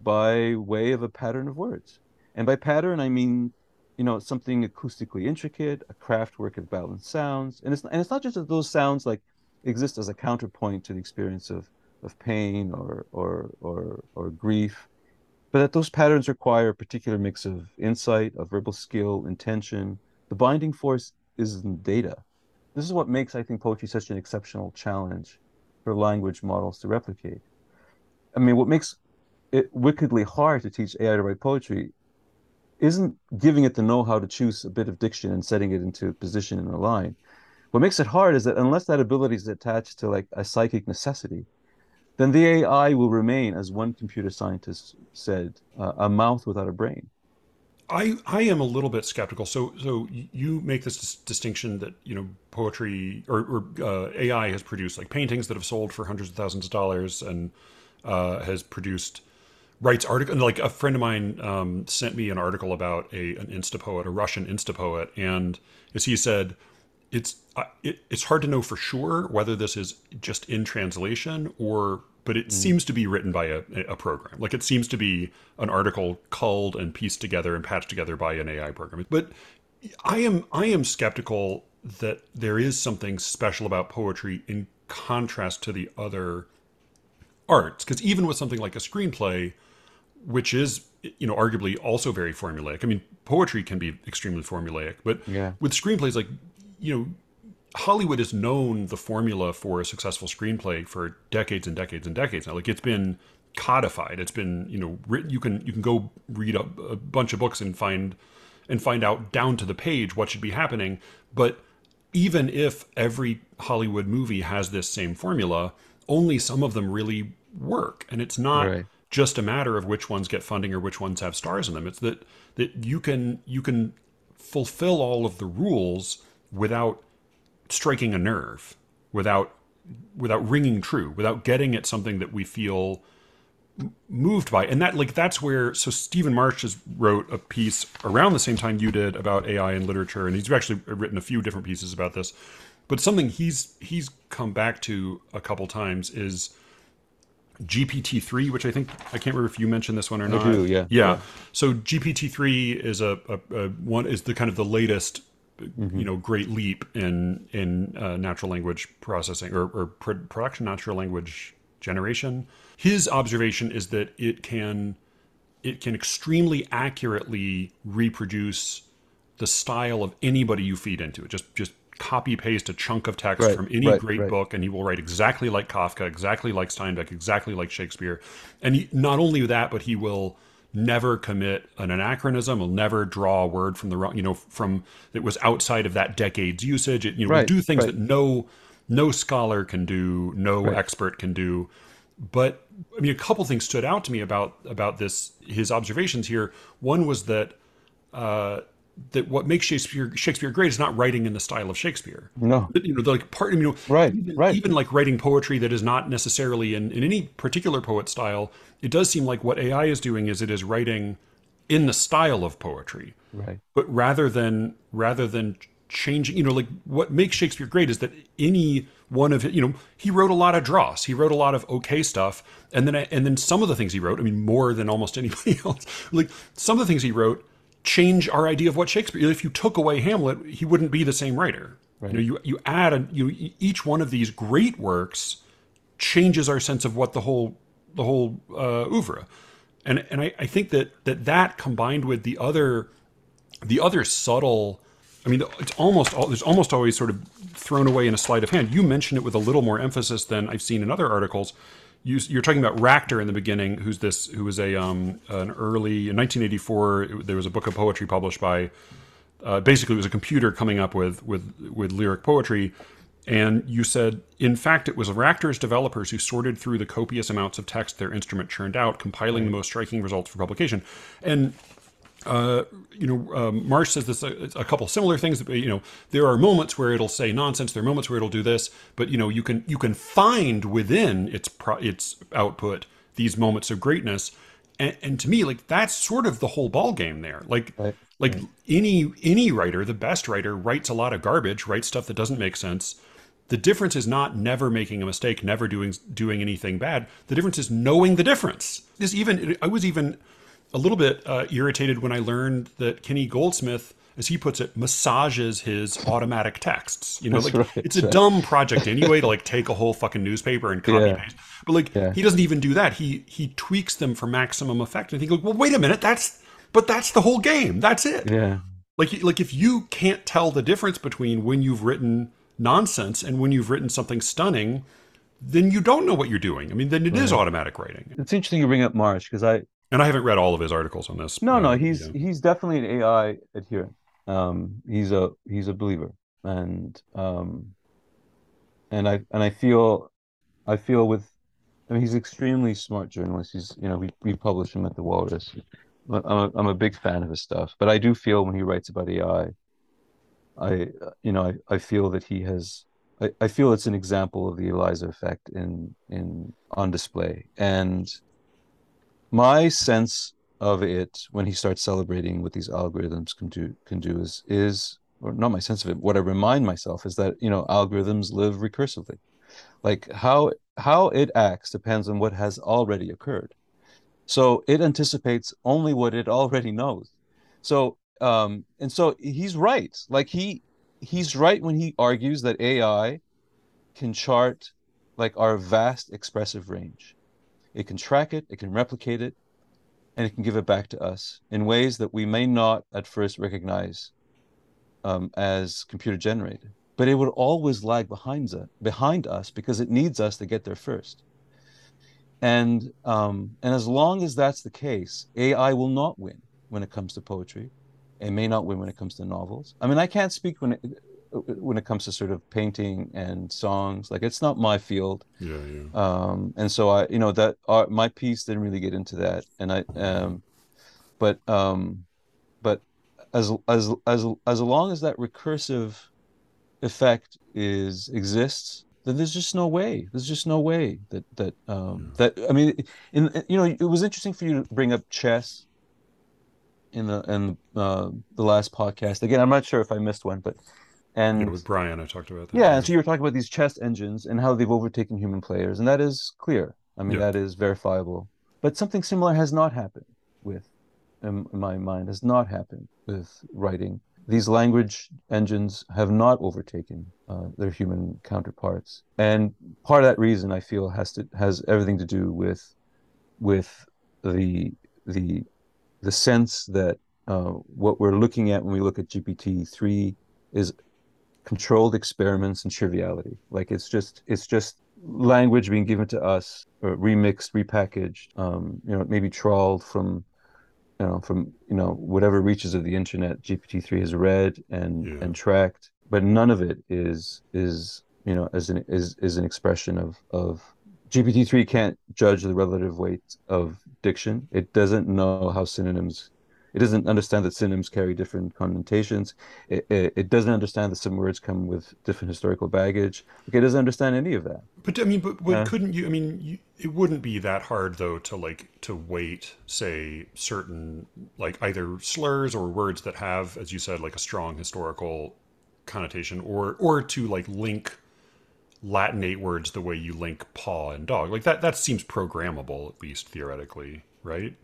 by way of a pattern of words, and by pattern I mean you know something acoustically intricate, a craft work of balanced sounds, and it's and it's not just that those sounds like exist as a counterpoint to the experience of of pain or or or or grief, but that those patterns require a particular mix of insight, of verbal skill, intention. The binding force is in data. This is what makes, I think, poetry such an exceptional challenge for language models to replicate. I mean, what makes it wickedly hard to teach AI to write poetry isn't giving it the know-how to choose a bit of diction and setting it into position in a line. What makes it hard is that unless that ability is attached to like a psychic necessity, then the AI will remain, as one computer scientist said, uh, a mouth without a brain. I, I am a little bit skeptical. So so you make this dis- distinction that you know poetry or, or uh, AI has produced like paintings that have sold for hundreds of thousands of dollars and uh, has produced writes article like a friend of mine um, sent me an article about a an insta poet a russian insta poet and as he said it's uh, it, it's hard to know for sure whether this is just in translation or but it mm. seems to be written by a, a program like it seems to be an article culled and pieced together and patched together by an ai program but i am i am skeptical that there is something special about poetry in contrast to the other arts because even with something like a screenplay which is you know arguably also very formulaic. I mean, poetry can be extremely formulaic, but yeah. with screenplays, like you know, Hollywood has known the formula for a successful screenplay for decades and decades and decades now. Like it's been codified. It's been you know written. You can you can go read a, a bunch of books and find and find out down to the page what should be happening. But even if every Hollywood movie has this same formula, only some of them really work, and it's not. Right just a matter of which ones get funding or which ones have stars in them. It's that that you can you can fulfill all of the rules without striking a nerve, without without ringing true, without getting at something that we feel moved by. And that like that's where so Stephen Marche has wrote a piece around the same time you did about AI and literature, and he's actually written a few different pieces about this. But something he's he's come back to a couple times is GPT-3, which I think I can't remember if you mentioned this one or I not. Do, yeah. yeah. Yeah. So GPT-3 is a, a, a, one is the kind of the latest mm-hmm. you know great leap in in uh, natural language processing or, or production natural language generation. His observation is that it can it can extremely accurately reproduce the style of anybody you feed into it. Just just copy paste a chunk of text right, from any right, great right. book and he will write exactly like Kafka, exactly like Steinbeck, exactly like Shakespeare. And he, not only that, but he will never commit an anachronism, will never draw a word from the wrong, you know, from that was outside of that decade's usage. It, you know, we do things that no no scholar can do, no expert can do. But I mean, a couple things stood out to me about about this his observations here. One was that uh, that what makes Shakespeare Shakespeare great is not writing in the style of Shakespeare. No, you know, like part, you know, right, even, right. Even like writing poetry that is not necessarily in, in any particular poet style, it does seem like what AI is doing is it is writing in the style of poetry, right? But rather than rather than changing, you know, like what makes Shakespeare great is that any one of you know he wrote a lot of dross, he wrote a lot of okay stuff, and then and then some of the things he wrote, I mean, more than almost anybody else, like some of the things he wrote change our idea of what Shakespeare. If you took away Hamlet, he wouldn't be the same writer. Right. You know, you you add a, you each one of these great works changes our sense of what the whole the whole uh, oeuvre, and and I, I think that that that combined with the other the other subtle. I mean, it's almost all there's almost always sort of thrown away in a sleight of hand. You mentioned it with a little more emphasis than I've seen in other articles you, are talking about Racter in the beginning, who's this, who was a um, an early in 1984. There was a book of poetry published by, uh, basically, it was a computer coming up with with with lyric poetry. And you said, in fact, it was Racter's developers who sorted through the copious amounts of text their instrument churned out, compiling the most striking results for publication. And uh, you know, um, Marche says this a, a, couple similar things. But, You know, there are moments where it'll say nonsense. There are moments where it'll do this, but you know, you can you can find within its pro, its output these moments of greatness. And, and, to me, like that's sort of the whole ball game there. Like right. like right. any any writer, the best writer, writes a lot of garbage, writes stuff that doesn't make sense. The difference is not never making a mistake, never doing doing anything bad. The difference is knowing the difference. Is even I was even a little bit uh, irritated when I learned that Kenny Goldsmith, as he puts it, massages his automatic texts. You know, That's like right, it's a right. dumb project anyway to like take a whole fucking newspaper and copy Yeah. paste. But like Yeah. he doesn't even do that. He he tweaks them for maximum effect. And I think like, well, wait a minute, that's but that's the whole game. That's it. Yeah. Like like if you can't tell the difference between when you've written nonsense and when you've written something stunning, then you don't know what you're doing. I mean, then it is automatic writing. It's interesting you bring up Marche because I And I haven't read all of his articles on this. no no he's he's definitely an AI adherent. Um, he's a he's a believer, and um, and I and I feel I feel with I mean he's extremely smart journalist. He's you know we we publish him at the Walrus. I'm a, I'm a big fan of his stuff, but I do feel when he writes about AI, I you know I, I feel that he has I, I feel it's an example of the Eliza effect in in on display and my sense of it when he starts celebrating what these algorithms can do can do is is or not my sense of it what I remind myself is that you know algorithms live recursively. Like how how it acts depends on what has already occurred. So it anticipates only what it already knows. So um and so he's right. Like he he's right when he argues that ai can chart like our vast expressive range it can track it it can replicate it and it can give it back to us in ways that we may not at first recognize um, as computer generated. But it would always lag behind us, behind us because it needs us to get there first. And um, and as long as that's the case ai will not win when it comes to poetry. It may not win when it comes to novels. I mean i can't speak when it when it comes to sort of painting and songs like it's not my field. Yeah, yeah. um and so i you know that our, my piece didn't really get into that. And i um but um but as as as as long as that recursive effect is exists then there's just no way. There's just no way that that um that i mean in you know it was interesting for you to bring up chess in the in uh, the last podcast. Again i'm not sure if i missed one but and Yeah, with Brian, I talked about that. yeah, and so you were talking about these chess engines and how they've overtaken human players, and that is clear. I mean, Yeah. that is verifiable. But something similar has not happened with, in, in my mind, has not happened with writing. These language engines have not overtaken uh, their human counterparts, and part of that reason I feel has to has everything to do with with the the the sense that uh, what we're looking at when we look at GPT three is controlled experiments and triviality. Like it's just it's just language being given to us, or remixed, repackaged, um, you know, maybe trawled from you know from you know whatever reaches of the internet GPT three has read and Yeah. and tracked, but none of it is is you know as an is is an expression of of GPT three can't judge the relative weight of diction. It doesn't know how synonyms it doesn't understand that synonyms carry different connotations. It, it, it doesn't understand that some words come with different historical baggage. Like, it doesn't understand any of that. But I mean, but, but Yeah. couldn't you? I mean, you, it wouldn't be that hard though to like to weight, say, certain like either slurs or words that have, as you said, like a strong historical connotation, or or to like link Latinate words the way you link paw and dog. Like that. That seems programmable, at least theoretically, right?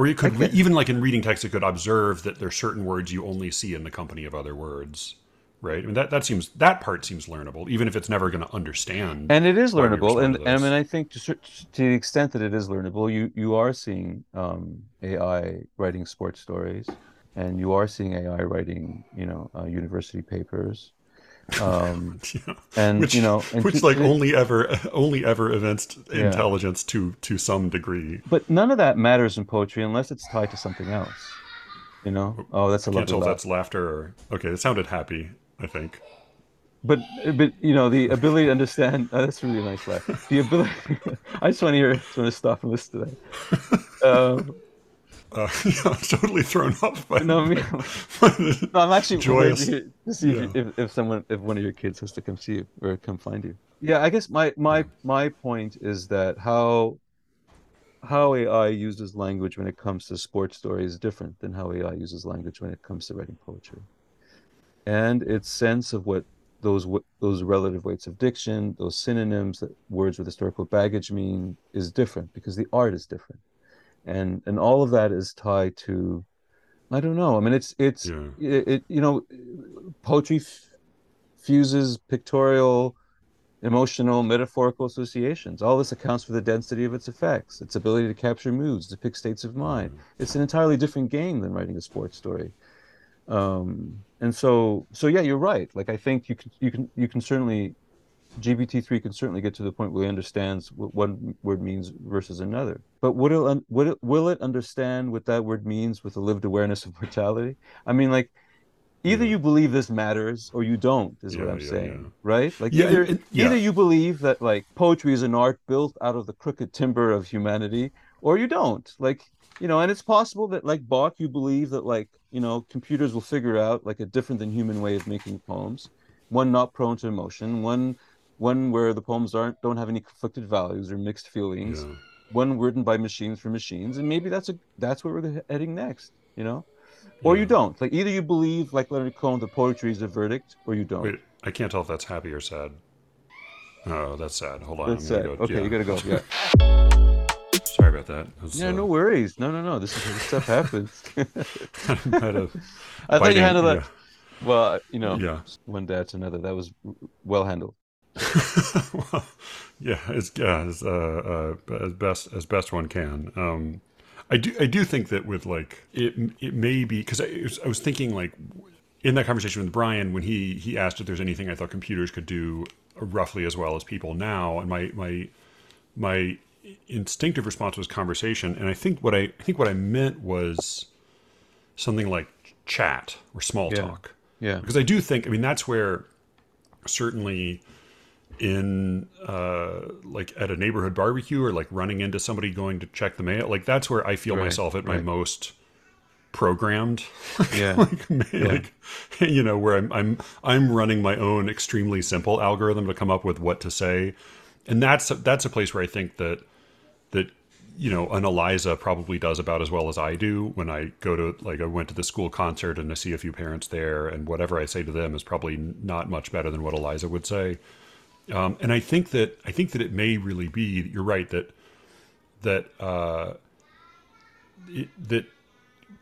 Or you could re- even like in reading text, it could observe that there's certain words you only see in the company of other words, right? I mean, that that seems that part seems learnable, even if it's never going to understand. And it is you learnable. And, and I mean, I think to, to the extent that it is learnable, you, you are seeing um, AI writing sports stories and you are seeing AI writing, you know, uh, university papers. Um, Yeah. and, which you know, and which like only ever only ever evinced Yeah. intelligence to to some degree. but none of that matters in poetry unless it's tied to something else. You know? Oh, that's a Can't tell laugh. that's laughter or okay. It sounded happy. I think. But but you know the ability to understand oh, that's really nice laugh. The ability I just want to hear just want to stop and listen to that. Um, Uh, yeah, I'm totally thrown off by. no, by no, I'm actually Joyous. to, see if, if, if someone if one of your kids has to come see you or come find you. Yeah, I guess my my my point is that how how AI uses language when it comes to sports stories is different than how AI uses language when it comes to writing poetry. And its sense of what those those relative weights of diction, those synonyms that words with historical baggage mean is different because the art is different. And and all of that is tied to I don't know. I mean, it's it's Yeah. it, it you know, poetry f- fuses pictorial, emotional, metaphorical associations. All this accounts for the density of its effects, its ability to capture moods, depict states of mind. It's an entirely different game than writing a sports story. Um, and so so yeah, you're right. Like I think you can you can you can certainly GPT-3 can certainly get to the point where it understands what one word means versus another. But would it, would it, will it understand what that word means with a lived awareness of mortality? I mean, like, either Yeah. you believe this matters or you don't, is what I'm yeah, saying, yeah. right? Like, Yeah, either, yeah. either you believe that, like, poetry is an art built out of the crooked timber of humanity, or you don't. Like, you know, and it's possible that, like Bök, you believe that, like, you know, computers will figure out, like, a different than human way of making poems, one not prone to emotion, one one where the poems aren't don't have any conflicted values or mixed feelings Yeah. one written by machines for machines and maybe that's a that's where we're heading next you know or you don't like either you believe like leonard cohen that poetry is a verdict or you don't Wait, I can't tell if that's happy or sad. Oh, that's sad. Hold on. that's gonna go- okay yeah. you gotta go yeah Sorry about that. Was, yeah uh, no worries no no no this is this stuff happens I thought you handled that well you know Yeah. one day to another that was well handled well, yeah, as yeah, as, uh, uh, as best as best one can. Um, I do I do think that with like it it may be because I, was- I was thinking like in that conversation with Brian when he he asked if there's anything I thought computers could do roughly as well as people now, and my my my instinctive response was conversation, and I think what I, I think what I meant was something like chat or small Yeah. talk yeah because I do think I mean that's where certainly in uh like at a neighborhood barbecue or like running into somebody going to check the mail like that's where I feel Right, myself at my most programmed. Yeah. Like, like you know where I'm I'm I'm running my own extremely simple algorithm to come up with what to say. And that's that's a place where I think that that you know an Eliza probably does about as well as I do when I go to like I went to the school concert and I see a few parents there and whatever I say to them is probably not much better than what Eliza would say um, and I think that I think that it may really be that you're right that that uh, it, that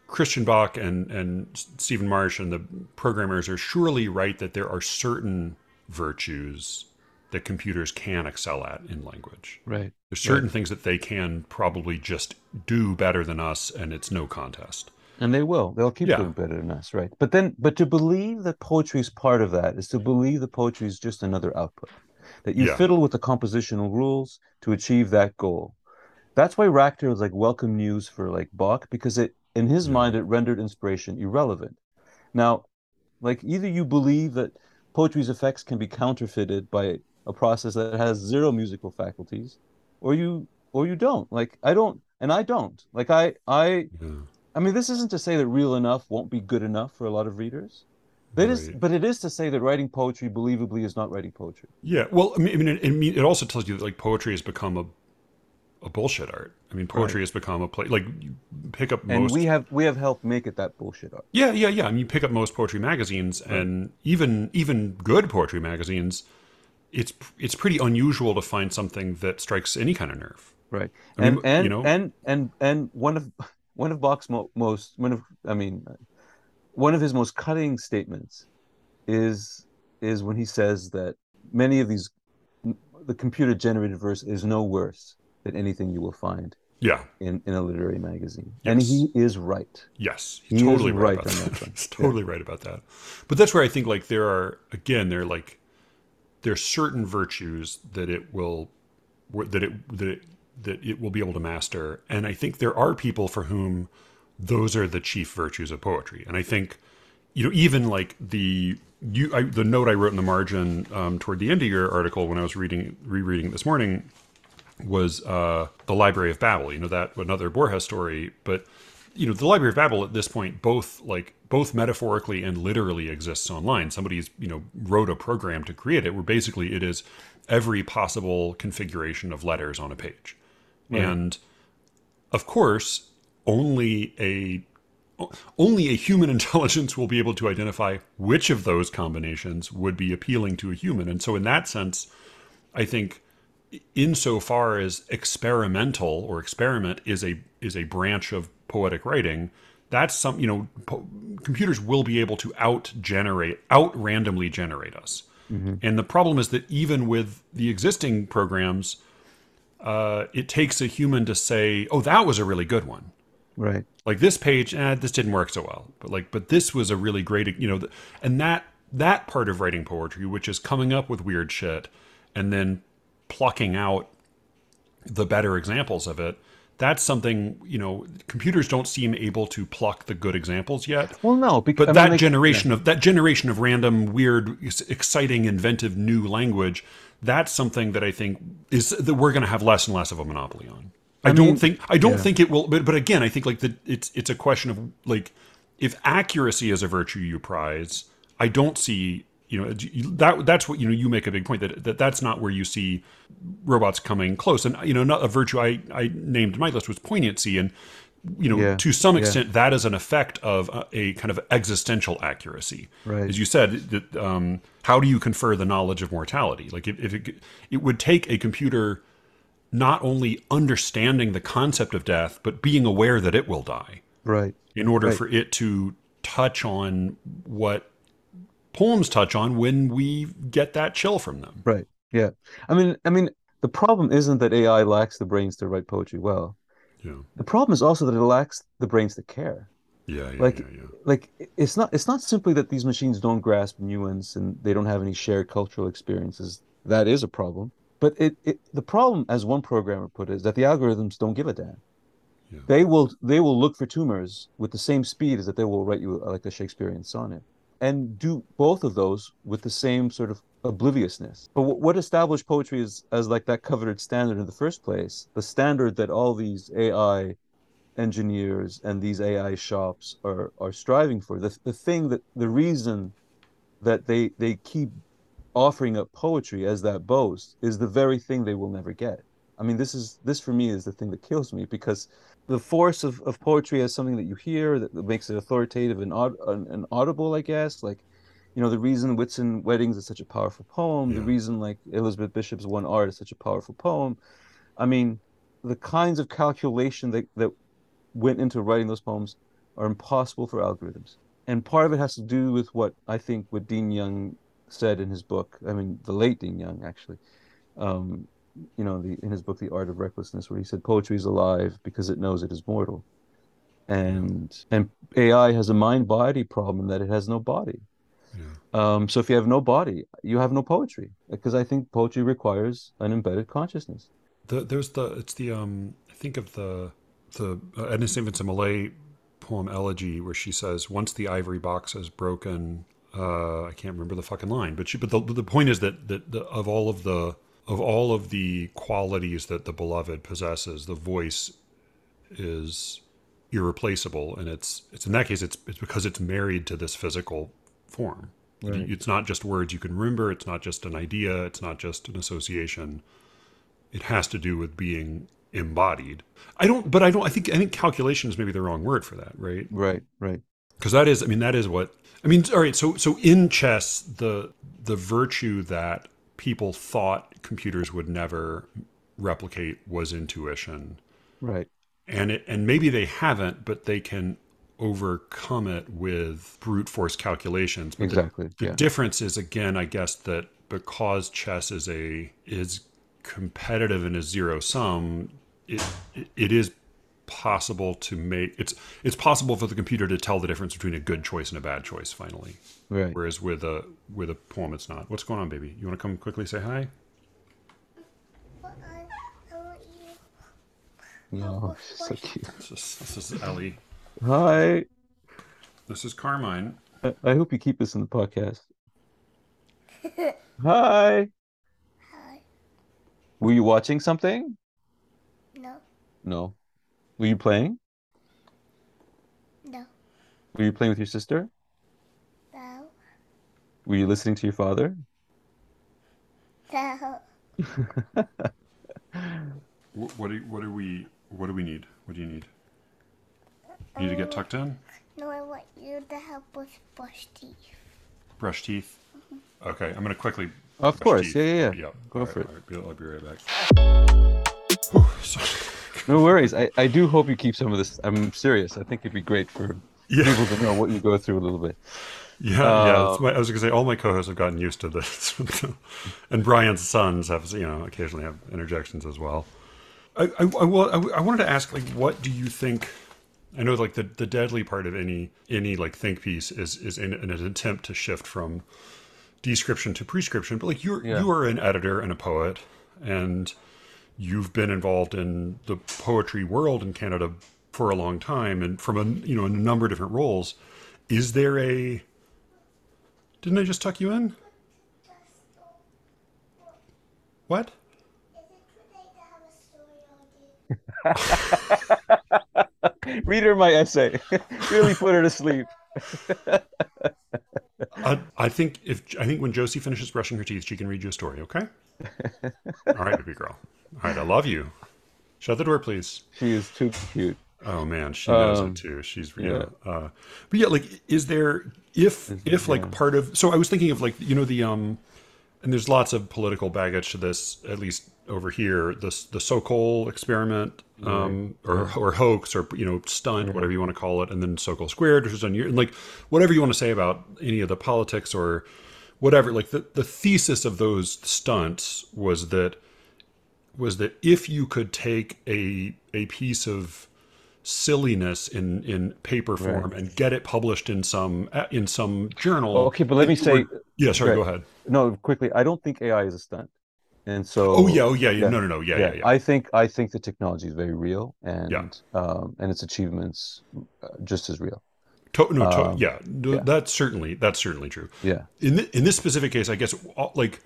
Christian Bök and and Stephen Marche and the programmers are surely right that there are certain virtues that computers can excel at in language. right There's certain things that they can probably just do better than us, and it's no contest. And they will. They'll keep Yeah. doing better than us, right? But then, but to believe that poetry is part of that is to believe that poetry is just another output. That you Yeah. fiddle with the compositional rules to achieve that goal. That's why Racter is like welcome news for like Bök because it, in his Yeah. mind, it rendered inspiration irrelevant. Now, like either you believe that poetry's effects can be counterfeited by a process that has zero musical faculties, or you or you don't. Like I don't, and I don't. Like I I Yeah. I mean, this isn't to say that real enough won't be good enough for a lot of readers. But, it is, but it is to say that writing poetry believably is not writing poetry. Yeah, well, I mean, mean, it, I mean, it also tells you that like poetry has become a a bullshit art. I mean, poetry has become a play. Like you pick up And most. we have we have helped make it that bullshit art. yeah, yeah, yeah. I mean, you pick up most poetry magazines, and even even good poetry magazines, it's it's pretty unusual to find something that strikes any kind of nerve. Right. I mean, and and, you know- and and and one of one of Bök's mo- most one of I mean one of his most cutting statements is is when he says that many of these the computer generated verse is no worse than anything you will find Yeah. in, in a literary magazine. And he is right. Yes, He he's is totally right right, about on that. that he's totally right about that. But that's where I think like there are again there are like there are certain virtues that it will that it that it that it will be able to master, and I think there are people for whom those are the chief virtues of poetry. And I think you know even like the you I, the note I wrote in the margin um, toward the end of your article when I was reading rereading this morning was uh, the Library of Babel. You know that another Borges story, but you know the Library of Babel at this point both like both metaphorically and literally exists online. Somebody's you know wrote a program to create it where basically it is every possible configuration of letters on a page, and of course only a only a human intelligence will be able to identify which of those combinations would be appealing to a human. And so in that sense, I think insofar as experimental or experiment is a is a branch of poetic writing, that's some you know po- computers will be able to out generate out randomly generate us. And the problem is that even with the existing programs, uh, it takes a human to say, "Oh, that was a really good one." Right. like this page eh, this didn't work so well. But like but this was a really great you know and that that part of writing poetry which is coming up with weird shit and then plucking out the better examples of it that's something you know computers don't seem able to pluck the good examples yet. Well, no, because but I mean, that like- generation of that generation of random weird exciting inventive new language that's something that i think is that we're going to have less and less of a monopoly on i, don't mean, think i don't yeah. think it will but, but again i think like the it's it's a question of like if accuracy is a virtue you prize i don't see you know that that's what you know you make a big point that, that that's not where you see robots coming close and you know not a virtue i i named in my list was poignancy and you know Yeah, to some yeah. extent that is an effect of a, a kind of existential accuracy Right. as you said that um, how do you confer the knowledge of mortality like if, if it, it would take a computer not only understanding the concept of death but being aware that it will die right. in order Right. for it to touch on what poems touch on when we get that chill from them Right. Yeah. I mean, I mean, the problem isn't that AI lacks the brains to write poetry well. yeah The problem is also that it lacks the brains to care. yeah yeah Like- yeah, yeah. Like it's not it's not simply that these machines don't grasp nuance and they don't have any shared cultural experiences. That is a problem. But it, it the problem, as one programmer put it, is that the algorithms don't give a damn. Yeah. They will they will look for tumors with the same speed as that they will write you like a Shakespearean sonnet, and do both of those with the same sort of obliviousness. But what, what established poetry as as like that coveted standard in the first place, the standard that all these AI engineers and these AI shops are are striving for, the the thing that the reason that they they keep offering up poetry as that boast is the very thing they will never get. I mean, this is this for me is the thing that kills me because the force of, of poetry as something that you hear that, that makes it authoritative and, aud- and, and audible, I guess. Like, you know, the reason Whitsun Weddings is such a powerful poem, the reason like Elizabeth Bishop's One Art is such a powerful poem. I mean, the kinds of calculation that, that went into writing those poems are impossible for algorithms. And part of it has to do with what I think what Dean Young said in his book. I mean, the late Dean Young, actually. Um, you know, the, in his book, The Art of Recklessness, where he said poetry is alive because it knows it is mortal. And and AI has a mind body problem that it has no body. Yeah. Um, so if you have no body, you have no poetry because I think poetry requires an embedded consciousness. The, there's the it's the um I think of the the uh, Edna St. Vincent Millay poem Elegy where she says once the ivory box is broken uh I can't remember the fucking line but she but the the point is that that the, of all of the of all of the qualities that the beloved possesses the voice is irreplaceable. And it's it's in that case it's it's because it's married to this physical form. Right. it's not just words you can remember. It's not just an idea. It's not just an association. It has to do with being embodied. I don't but i don't i think i think calculation is maybe the wrong word for that right? Right, right. because that is i mean that is what i mean all right so so in chess the the virtue that people thought computers would never replicate was intuition Right. and it and maybe they haven't but they can overcome it with brute force calculations but the- Exactly. the yeah. difference is again, I guess that because chess is a is competitive and is zero sum, it it is possible to make it's it's possible for the computer to tell the difference between a good choice and a bad choice finally. Right. Whereas with a with a poem, it's not. What's going on, baby? You want to come quickly say hi? But I, I want you. Oh, she's so cute. This is, this is Ellie. Hi. This is Carmine. I, I hope you keep this in the podcast. Hi. Hi. Were you watching something? No, No. Were you playing? no, Were you playing with your sister? no, Were you listening to your father? no. What, what do what do we what do we need? What do you need? You need to get tucked in. No, I want you to help with brush teeth. Brush teeth. Mm-hmm. Okay, I'm gonna quickly Of brush course, teeth. yeah, yeah, yeah. Yep. Go All for right, it. all right, I'll be right back. Whew, sorry. No worries. I, I do hope you keep some of this. I'm serious. I think it'd be great for Yeah. people to know what you go through a little bit. Yeah, yeah. Uh, That's my, I was going to say all my co-hosts have gotten used to this, and Brian's sons have, you know, occasionally have interjections as well. I, I, I, well, I, I wanted to ask, like, what do you think? I know, like, the, the deadly part of any any like think piece is is in, in an attempt to shift from description to prescription. But like, you're Yeah. you are an editor and a poet, and you've been involved in the poetry world in Canada for a long time, and from a you know in a number of different roles. Is there a didn't I just tuck you in? What? Read her my essay. really put her to sleep. I, I think if I think when Josie finishes brushing her teeth, she can read you a story. Okay. All right, baby girl. All right, I love you. Shut the door, please. She is too cute. Oh man, she knows Um, it too. She's yeah. Uh, but yeah, like, is there if if like yeah. part of? So I was thinking of like you know the um, and there's lots of political baggage to this. At least over here, this the Sokal experiment, um, or or hoax, or you know stunt, whatever you want to call it, and then Sokal squared, which is on your and like whatever you want to say about any of the politics or whatever. Like the the thesis of those stunts was that was that if you could take a a piece of silliness in in paper form and get it published in some in some journal. Oh, okay, but let me say- yeah. Sorry, Right. go ahead. No, quickly. I don't think AI is a stunt. And so Oh yeah, oh yeah, yeah. yeah, No, no, no. Yeah, yeah, yeah. I think I think the technology is very real and Yeah. um, and its achievements uh, just as real. To- no, to- um, yeah. Yeah. That's certainly that's certainly true. Yeah. In th- in this specific case, I guess like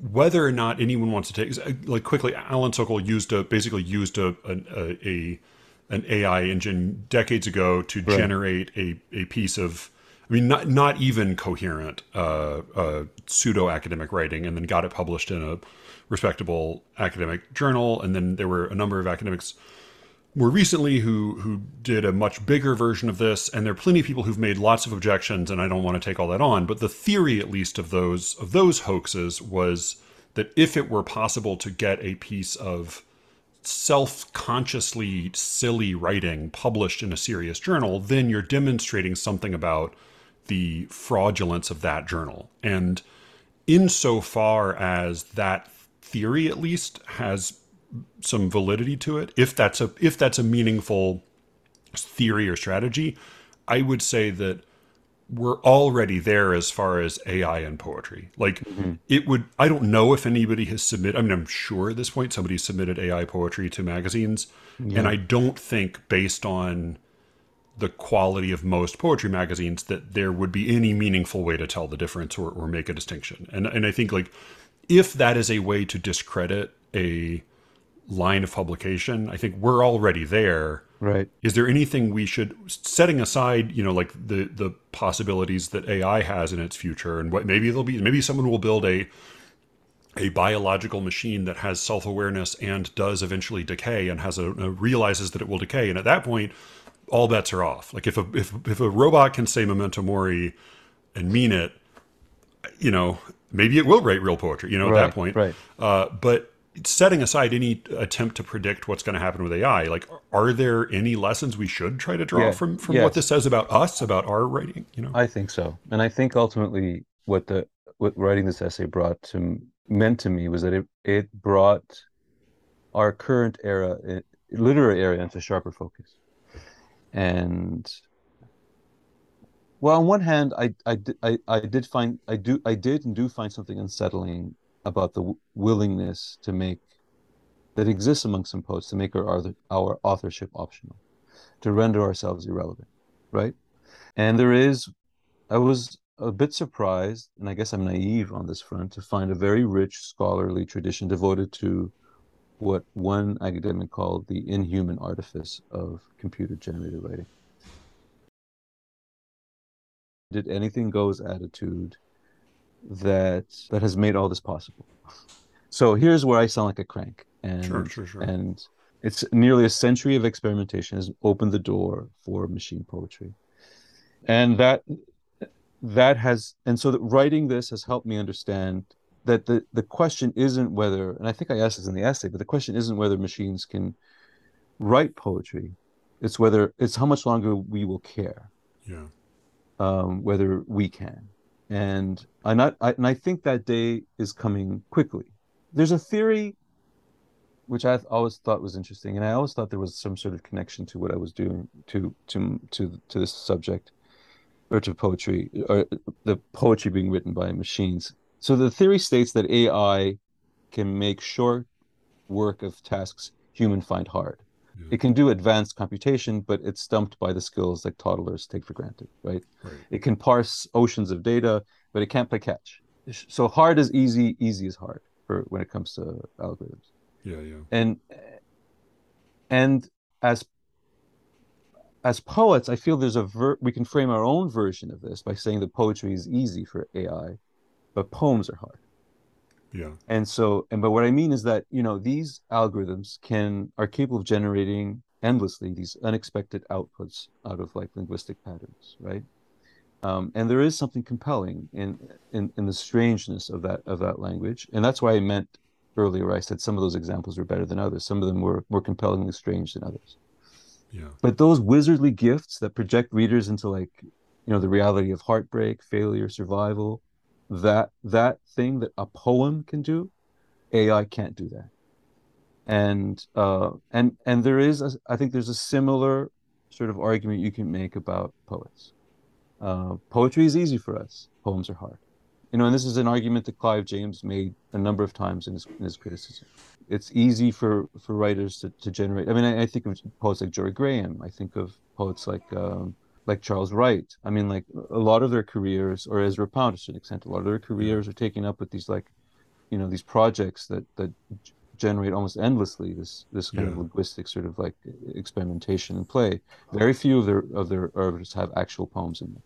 whether or not anyone wants to take like quickly, Alan Sokal used a basically used a an, a, a an AI engine decades ago to Right. generate a, a piece of I mean not not even coherent uh, uh, pseudo academic writing, and then got it published in a respectable academic journal, and then there were a number of academics more recently who who did a much bigger version of this and there are plenty of people who've made lots of objections and I don't want to take all that on but the theory at least of those of those hoaxes was that if it were possible to get a piece of self-consciously silly writing published in a serious journal then you're demonstrating something about the fraudulence of that journal. And insofar as that theory at least has some validity to it if that's a if that's a meaningful theory or strategy i would say that we're already there as far as ai and poetry. Like mm-hmm. it would i don't know if anybody has submitted i mean i'm sure at this point somebody submitted ai poetry to magazines and i don't think based on the quality of most poetry magazines that there would be any meaningful way to tell the difference or, or make a distinction. And and i think like if that is a way to discredit a line of publication. I think we're already there. Right. is there anything we should setting aside you know like the the possibilities that ai has in its future and what maybe there'll be maybe someone will build a a biological machine that has self-awareness and does eventually decay and has a, a realizes that it will decay. And at that point all bets are off. Like if a if, if a robot can say memento mori and mean it you know maybe it will write real poetry you know at that point. right. uh, but setting aside any attempt to predict what's going to happen with AI, like, are there any lessons we should try to draw Yeah, from from yes. what this says about us, about our writing? You know, I think so, and I think ultimately what the what writing this essay brought to meant to me was that it it brought our current era, eh, literary era, into sharper focus. And well, on one hand, I I I, I did find I do I did and do find something unsettling about the willingness to make that exists among some poets to make our our authorship optional, to render ourselves irrelevant, right? And there is, I was a bit surprised, and I guess I'm naive on this front, to find a very rich scholarly tradition devoted to what one academic called the inhuman artifice of computer generated writing. Did anything goes attitude that that has made all this possible. So here's where I sound like a crank. And Sure, sure, sure. and it's nearly a century of experimentation has opened the door for machine poetry. And that that has and so that writing this has helped me understand that the the question isn't whether, and I think I asked this in the essay, but the question isn't whether machines can write poetry. It's whether it's how much longer we will care. Yeah. Um, whether we can, and I not I, and I think that day is coming quickly. There's a theory which I always thought was interesting, and I always thought there was some sort of connection to what I was doing to to to to this subject, or to poetry, or uh, the poetry being written by machines. So the theory states that AI can make short work of tasks human find hard. Yeah. It can do advanced computation, but it's stumped by the skills that toddlers take for granted, right? right? It can parse oceans of data, but it can't play catch. So hard is easy, easy is hard for when it comes to algorithms. Yeah, yeah. And and as as poets, I feel there's a ver- we can frame our own version of this by saying that poetry is easy for AI, but poems are hard. Yeah. And so, and but what I mean is that you know these algorithms can are capable of generating endlessly these unexpected outputs out of like linguistic patterns, right? Um, and there is something compelling in, in in the strangeness of that of that language, and that's why I meant earlier I said some of those examples were better than others. Some of them were more compellingly strange than others. Yeah. But those wizardly gifts that project readers into like, you know, the reality of heartbreak, failure, survival, that that thing that a poem can do, AI can't do that. And uh, and and there is, a, I think, there's a similar sort of argument you can make about poets. Uh, poetry is easy for us; poems are hard. You know, and this is an argument that Clive James made a number of times in his, in his criticism. It's easy for, for writers to, to generate. I mean, I, I think of poets like Jorie Graham. I think of poets like um, like Charles Wright. I mean, like a lot of their careers, or Ezra Pound to an extent, a lot of their careers are taken up with these like, you know, these projects that that generate almost endlessly this this kind yeah. of linguistic sort of like experimentation and play. Very few of their of their artists have actual poems in them.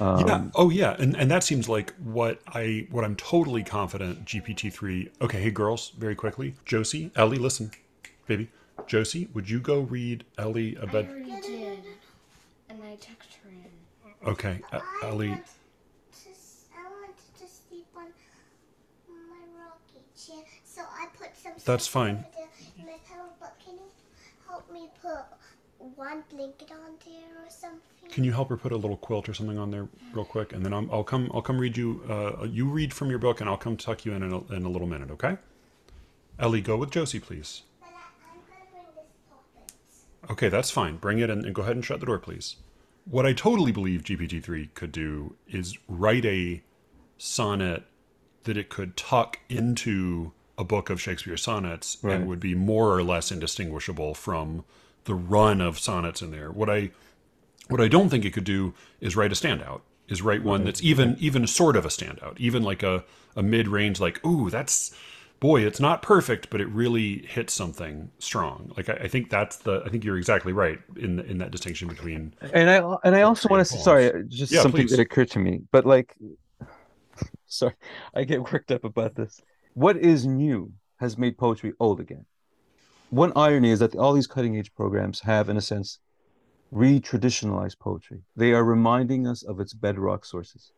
Um, yeah. Oh, yeah. And and that seems like what I what I'm totally confident GPT three. Okay, hey girls, very quickly, Josie, Ellie, listen, baby, Josie, would you go read Ellie a bed? I her in. Okay, uh, Ellie. I wanted to sleep on my rocky chair, so I put some. That's fine. My pillow, but can you help me put one blanket on there or something? Can you help her put a little quilt or something on there real quick, and then i will come. I'll come read you. Uh, you read from your book, and I'll come tuck you in in a, in a little minute. Okay? Ellie, go with Josie, please. Okay, that's fine. Bring it in and go ahead and shut the door, please. What I totally believe GPT-3 could do is write a sonnet that it could tuck into a book of Shakespeare sonnets right. and would be more or less indistinguishable from the run of sonnets in there. What I what I don't think it could do is write a standout. Is write one that's even even sort of a standout, even like a a mid range, like ooh, that's boy, it's not perfect, but it really hits something strong. Like I, I, think that's the. I think you're exactly right in in that distinction between. And I and I also want to sorry, just yeah, something please. that occurred to me, but like, sorry, I get worked up about this. What is new has made poetry old again one irony is that all these cutting edge programs have, in a sense, re-traditionalized poetry. They are reminding us of its bedrock sources.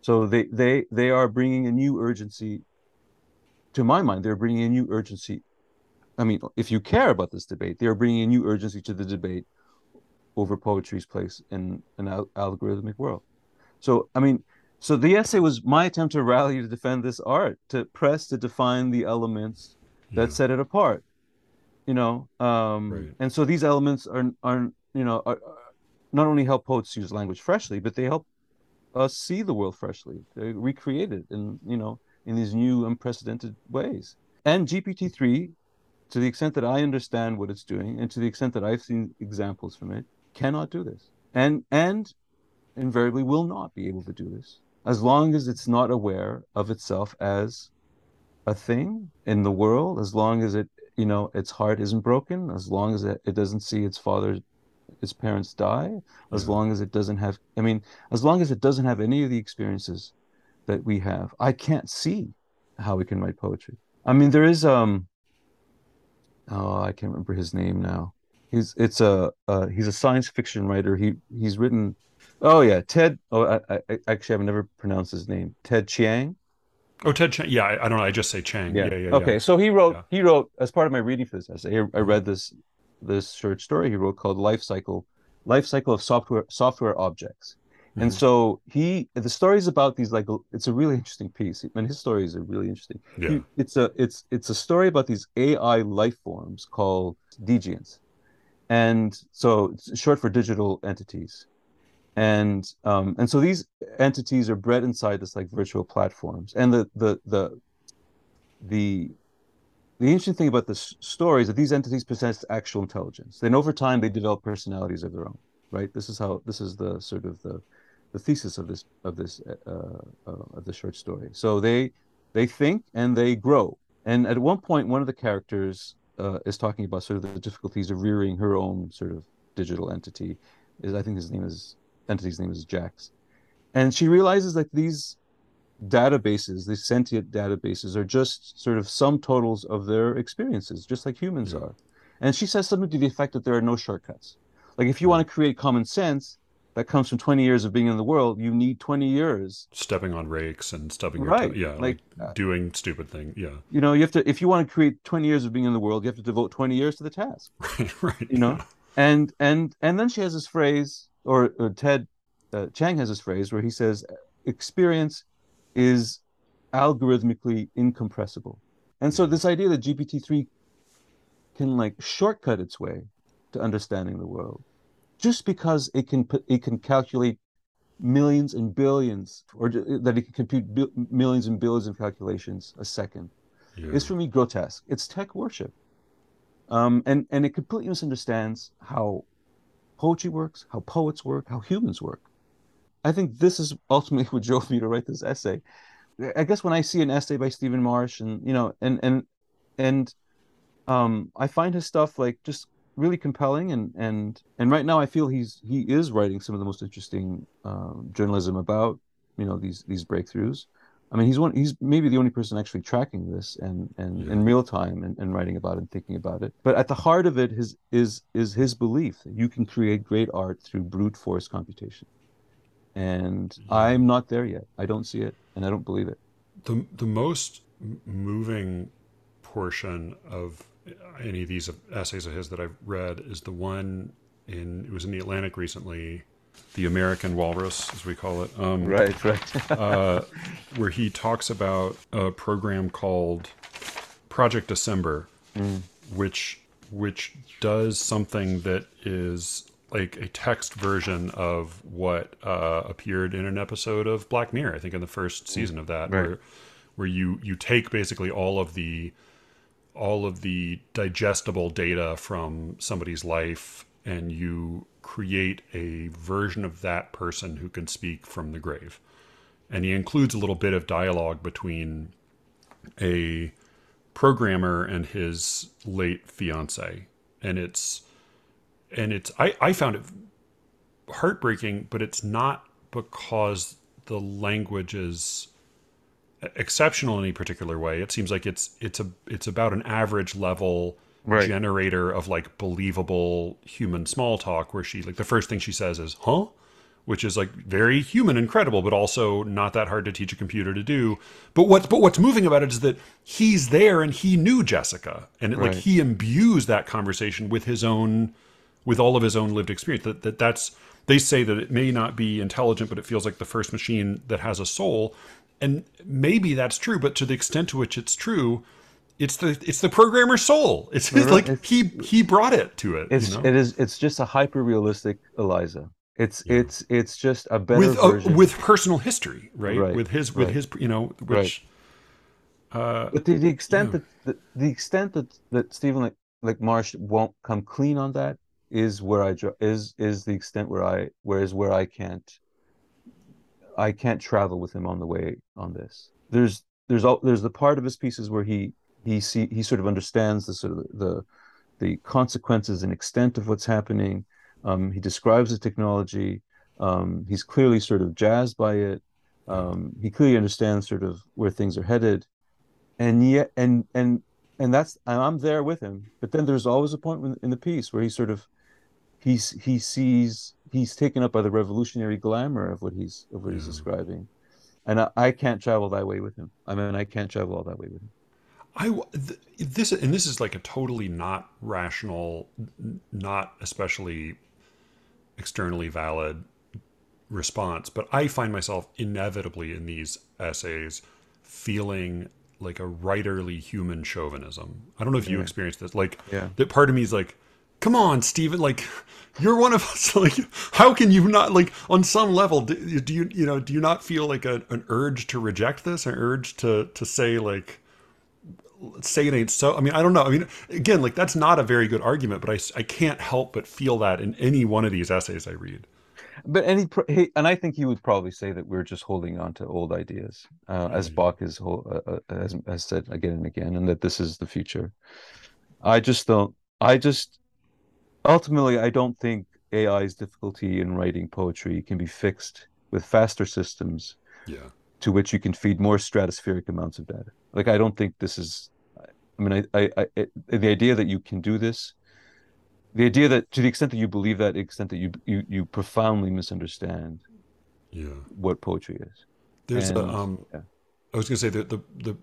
So they they they are bringing a new urgency. To my mind, they're bringing a new urgency. I mean, if you care about this debate, they are bringing a new urgency to the debate over poetry's place in an al- algorithmic world. So, I mean, so the essay was my attempt to rally to defend this art, to press to define the elements that yeah. set it apart you know um right. and so these elements are are you know are, not only help poets use language freshly but they help us see the world freshly they recreate it and you know in these new unprecedented ways and gpt-3 to the extent that i understand what it's doing and to the extent that i've seen examples from it cannot do this and and invariably will not be able to do this as long as it's not aware of itself as a thing in the world as long as it you know its heart isn't broken as long as it, it doesn't see its father its parents die as yeah. long as it doesn't have i mean as long as it doesn't have any of the experiences that we have i can't see how we can write poetry i mean there is um oh i can't remember his name now he's it's a uh, he's a science fiction writer he he's written oh yeah ted oh I, I actually i've never pronounced his name ted chiang Oh, Ted Chiang. Yeah, I, I don't know. I just say Chiang. Yeah, yeah, yeah. okay, so he wrote Yeah. he wrote as part of my reading for this essay. I, I read this this short story he wrote called "Life Cycle," life cycle of software software objects. And Mhm. so he the story is about these like it's a really interesting piece. And his stories are really interesting. Yeah. He- it's a it's it's a story about these AI life forms called digients, and so it's short for digital entities, and um and so these entities are bred inside this like virtual platforms, and the the the the the interesting thing about this story is that these entities possess actual intelligence. Then over time they develop personalities of their own. Right. This is how this is the sort of the the thesis of this of this uh, uh, of the short story. So they they think and they grow. And at one point, one of the characters uh, is talking about sort of the difficulties of rearing her own sort of digital entity. Is I think his name is entity's name is Jax, and she realizes that these databases, these sentient databases, are just sort of sum totals of their experiences, just like humans Yeah. are. And she says something to the effect that there are no shortcuts. Like if you want to create common sense that comes from 20 years of being in the world, you need 20 years. Stepping on rakes and stubbing your Right, toe. Yeah. like, Like, uh, doing stupid thing. Yeah. You know, you have to if you want to create 20 years of being in the world, you have to devote 20 years to the task. Right. Right. You know? yeah. And and and then she has this phrase, or, or Ted uh, Chiang has this phrase where he says, "Experience is algorithmically incompressible." And so this idea that GPT three can like shortcut its way to understanding the world, just because it can it can calculate millions and billions, or that it can compute millions and billions of calculations a second Yeah. is for me grotesque. It's tech worship. Um, and, and it completely misunderstands how poetry works, how poets work, how humans work. I think this is ultimately what drove me to write this essay. I guess when I see an essay by Stephen Marche and you know and and and um, I find his stuff like just really compelling and and and right now I feel he's he is writing some of the most interesting um, journalism about you know these these breakthroughs. I mean, he's one. He's maybe the only person actually tracking this and and Yeah. in real time and, and writing about it and thinking about it. But at the heart of it is is is his belief that you can create great art through brute force computation. And Yeah. I'm not there yet. I don't see it, and I don't believe it. the the most moving portion of any of these essays of his that I've read is the one in it was in the Atlantic recently, the American Walrus, as we call it. Um, Right, right. uh, where he talks about a program called Project December, which which does something that is like a text version of what uh, appeared in an episode of Black Mirror. I think in the first season of that, Right. where where you you take basically all of the all of the digestible data from somebody's life and you create a version of that person who can speak from the grave. And he includes a little bit of dialogue between a programmer and his late fiance. And it's and it's I, I found it heartbreaking, but it's not because the language is exceptional in any particular way. It seems like it's it's a it's about an average level Right. generator of like believable human small talk where she like the first thing she says is huh which is like very human and credible but also not that hard to teach a computer to do but what but what's moving about it is that he's there and he knew Jessica and like Right. he imbues that conversation with his own with all of his own lived experience that, that that's they say that it may not be intelligent but it feels like the first machine that has a soul and maybe that's true but to the extent to which it's true it's the it's the programmer's soul it's Right, like it's- he he brought it to it It's you know? it is it's just a hyper realistic Eliza. It's Yeah. it's it's just a better with uh, version. with personal history right, Right, with his with right. his you know which uh But the, the extent Yeah. that the, the extent that that Stephen like like Marche won't come clean on that is where I dr- is is the extent where I where is where I can't I can't travel with him on the way on this. There's there's all there's the part of his pieces where he he see he sort of understands the sort of the the consequences and extent of what's happening. Um, he describes the technology. Um, he's clearly sort of jazzed by it. Um, he clearly understands sort of where things are headed and yet and and and that's I'm there with him. But then there's always a point in the piece where he sort of he's he sees he's taken up by the revolutionary glamour of what he's of what he's describing, and I, I can't travel that way with him. I mean, I can't travel all that way with him. I th- this and this is like a totally not rational, not especially externally valid response, but I find myself inevitably in these essays feeling like a writerly human chauvinism. I don't know if you Yeah. experience this. Like Yeah. that part of me is like, come on, Stephen, like you're one of us. Like, how can you not like on some level do, do you you know do you not feel like a, an urge to reject this, an urge to to say like say it ain't so. I mean, I don't know. I mean, again, like that's not a very good argument, but I I can't help but feel that in any one of these essays I read. But any he, and I think he would probably say that we're just holding on to old ideas, uh, as Mhm. Bök hol- uh, uh, has has said again and again, and that this is the future. I just don't. I just ultimately I don't think AI's difficulty in writing poetry can be fixed with faster systems Yeah. to which you can feed more stratospheric amounts of data. Like I don't think this is. I mean, I, I, I it, the idea that you can do this, the idea that to the extent that you believe that, the extent that you you you profoundly misunderstand Yeah. what poetry is. There's a um yeah. I was gonna say that the the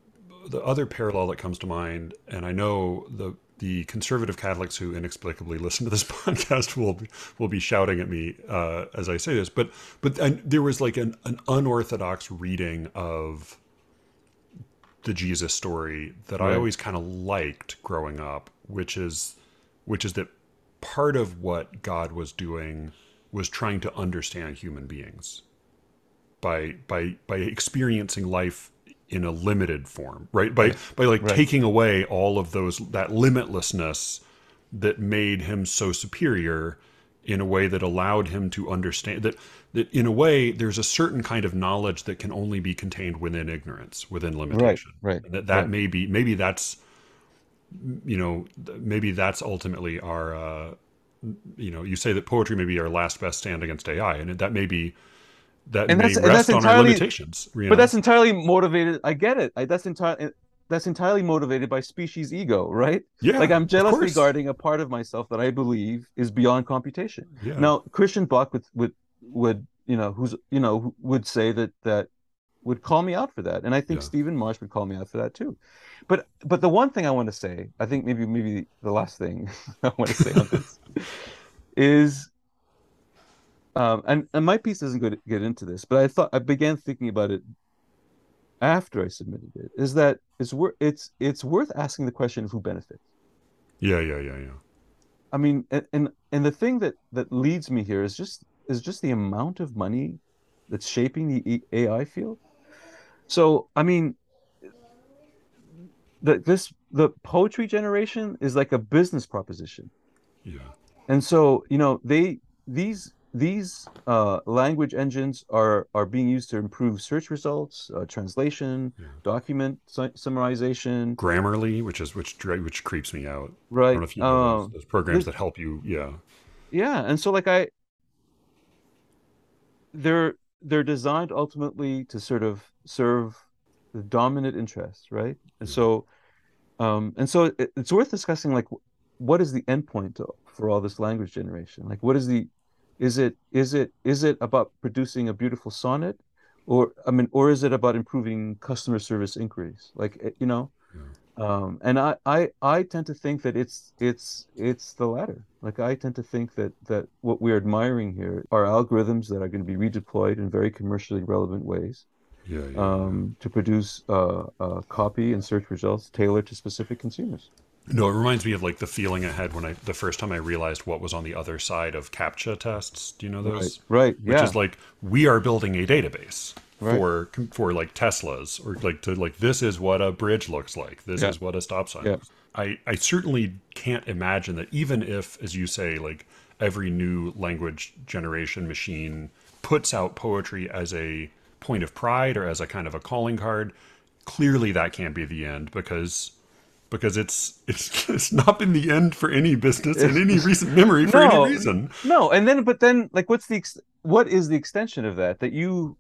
the other parallel that comes to mind, and I know the the conservative Catholics who inexplicably listen to this podcast will be, will be shouting at me uh, as I say this, but but and there was like an, an unorthodox reading of the Jesus story that I always kind of liked growing up, which is which is that part of what God was doing was trying to understand human beings by by by experiencing life in a limited form right by by like Right. taking away all of those that limitlessness that made him so superior in a way that allowed him to understand that that in a way there's a certain kind of knowledge that can only be contained within ignorance within limitation right, and that that right. may be maybe that's you know maybe that's ultimately our uh you know you say that poetry may be our last best stand against ai and that may be that And may that's- rest that's on our entirely- limitations you know? But that's entirely motivated. I get it. I, that's entirely eh, that's entirely motivated by species ego, right? yeah like I'm course. guarding a part of myself that I believe is beyond computation. yeah Now, Christian Bök would would would you know who's you know would say that that would call me out for that, and I think Yeah. Stephen Marche would call me out for that too. But but the one thing I want to say, I think maybe maybe the last thing I want to say on this is, um, and and my piece doesn't go to get into this, but I thought I began thinking about it after I submitted it. Is that it's worth it's it's worth asking the question of who benefits. yeah yeah yeah yeah I mean, and, and and the thing that that leads me here is just is just the amount of money that's shaping the AI field. So, I mean, the this the poetry generation is like a business proposition, yeah and so you know they these these uh, language engines are are being used to improve search results, uh, translation, Yeah. document su- summarization, grammarly which is which which creeps me out i right? don't know if you know Um, those, those programs that help you yeah yeah and so like i they're they're designed ultimately to sort of serve the dominant interests right and Yeah. so um and so it, it's worth discussing like what is the endpoint for all this language generation like what is the is it is it is it about producing a beautiful sonnet? Or i mean or is it about improving customer service inquiries? Like eh, you know? Um, and I, I I tend to think that it's it's it's the latter. Like I tend to think that that what we're admiring here are algorithms that are going to be redeployed in very commercially relevant ways yeah yeah, um, to produce uh, uh, copy and search results tailored to specific consumers. No, it reminds me of like the feeling I had when I the first time I realized what was on the other side of captcha tests. Do you know those? Right, right, Which yeah, is like we are building a database Right. for for like Teslas or like to like this is what a bridge looks like. This Yeah. is what a stop sign. Yeah. looks I I certainly can't imagine that even if, as you say, like every new language generation machine puts out poetry as a point of pride or as a kind of a calling card, clearly that can't be the end because because it's it's it's not been the end for any business in any recent memory for No, any reason. no, and then but then like what's the ex- what is the extension of that? That you,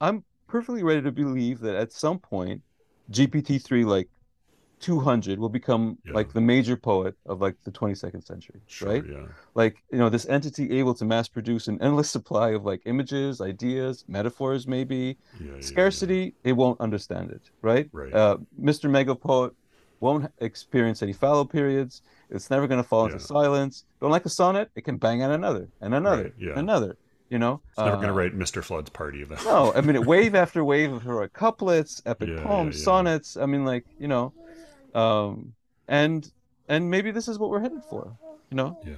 I'm perfectly ready to believe that at some point, GPT three like 200 will become Yeah. like the major poet of like the 22nd century, Sure, right? Yeah. Like, you know, this entity able to mass produce an endless supply of like images, ideas, metaphors, maybe. Yeah, yeah, yeah. Scarcity, it won't understand it, right? Right. Uh, Mr. Mega Poet won't experience any fallow periods. It's never going to fall into silence. Don't like a sonnet, it can bang out another and another Right, yeah. and another, you know? It's never Uh, going to write Mr. Flood's party though. no, I mean, wave after wave of heroic couplets, epic Yeah, poems, yeah, yeah. sonnets. I mean, like you know, um, and and maybe this is what we're headed for. You know, Yeah.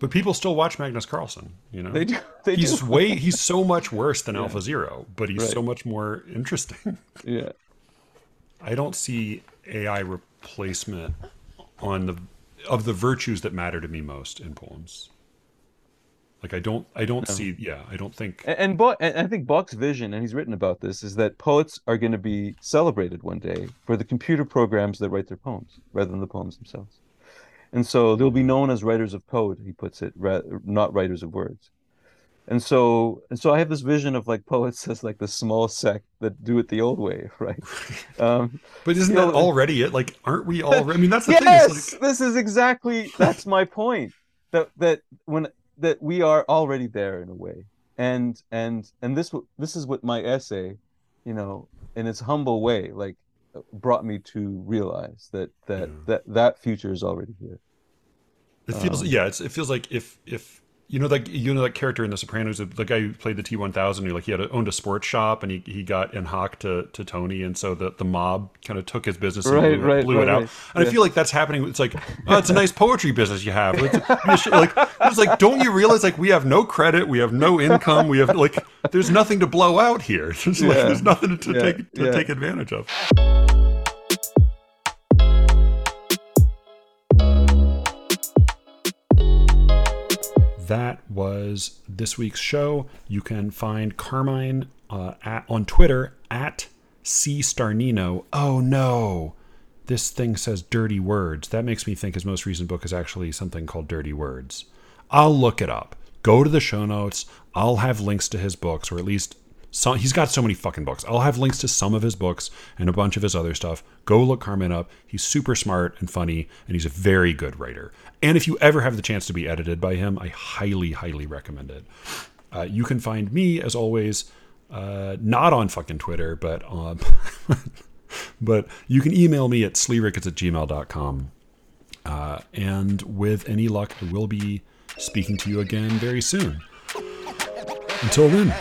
But people still watch Magnus Carlsen, you know? they do. They He's do. way he's so much worse than Alpha Zero, but he's Right. so much more interesting. Yeah, I don't see AI replacement on the of the virtues that matter to me most in poems. Like I don't I don't see yeah, I don't think and and, and I think Bök's vision, and he's written about this, is that poets are going to be celebrated one day for the computer programs that write their poems, rather than the poems themselves. And so they'll be known as writers of code, he puts it, not writers of words. And so, and so I have this vision of like poets as like the small sect that do it the old way, right? Um, But isn't you know, that already it? Like aren't we all I mean that's the thing yes, is like this is exactly that's my point. That that when that we are already there in a way, and and and this this is what my essay, you know, in its humble way, like brought me to realize that that Yeah. that that future is already here. It feels Um, yeah, it's, it feels like if if you know like you know that character in The Sopranos, the guy who played the T one thousand, who like he had a, owned a sports shop and he, he got in hock to, to Tony, and so the, the mob kind of took his business and Right, blew, right, blew it out. right. And I feel like that's happening. It's like oh, it's a nice poetry business you have. It's, like it's like don't you realize like we have no credit, we have no income, we have like there's nothing to blow out here. There's, like, there's nothing to Yeah, take to yeah. take advantage of. That was this week's show. You can find Carmine uh, at, on Twitter at C Starnino. Oh no, this thing says dirty words. That makes me think his most recent book is actually something called Dirty Words. I'll look it up. Go to the show notes. I'll have links to his books, or at least some, he's got so many fucking books. I'll have links to some of his books and a bunch of his other stuff. Go look Carmine up. He's super smart and funny, and he's a very good writer. And if you ever have the chance to be edited by him, I highly, highly recommend it. Uh, you can find me, as always, uh, not on fucking Twitter, but on. but you can email me at sleerickets at gmail.com. Uh, and with any luck, I will be speaking to you again very soon. Until then.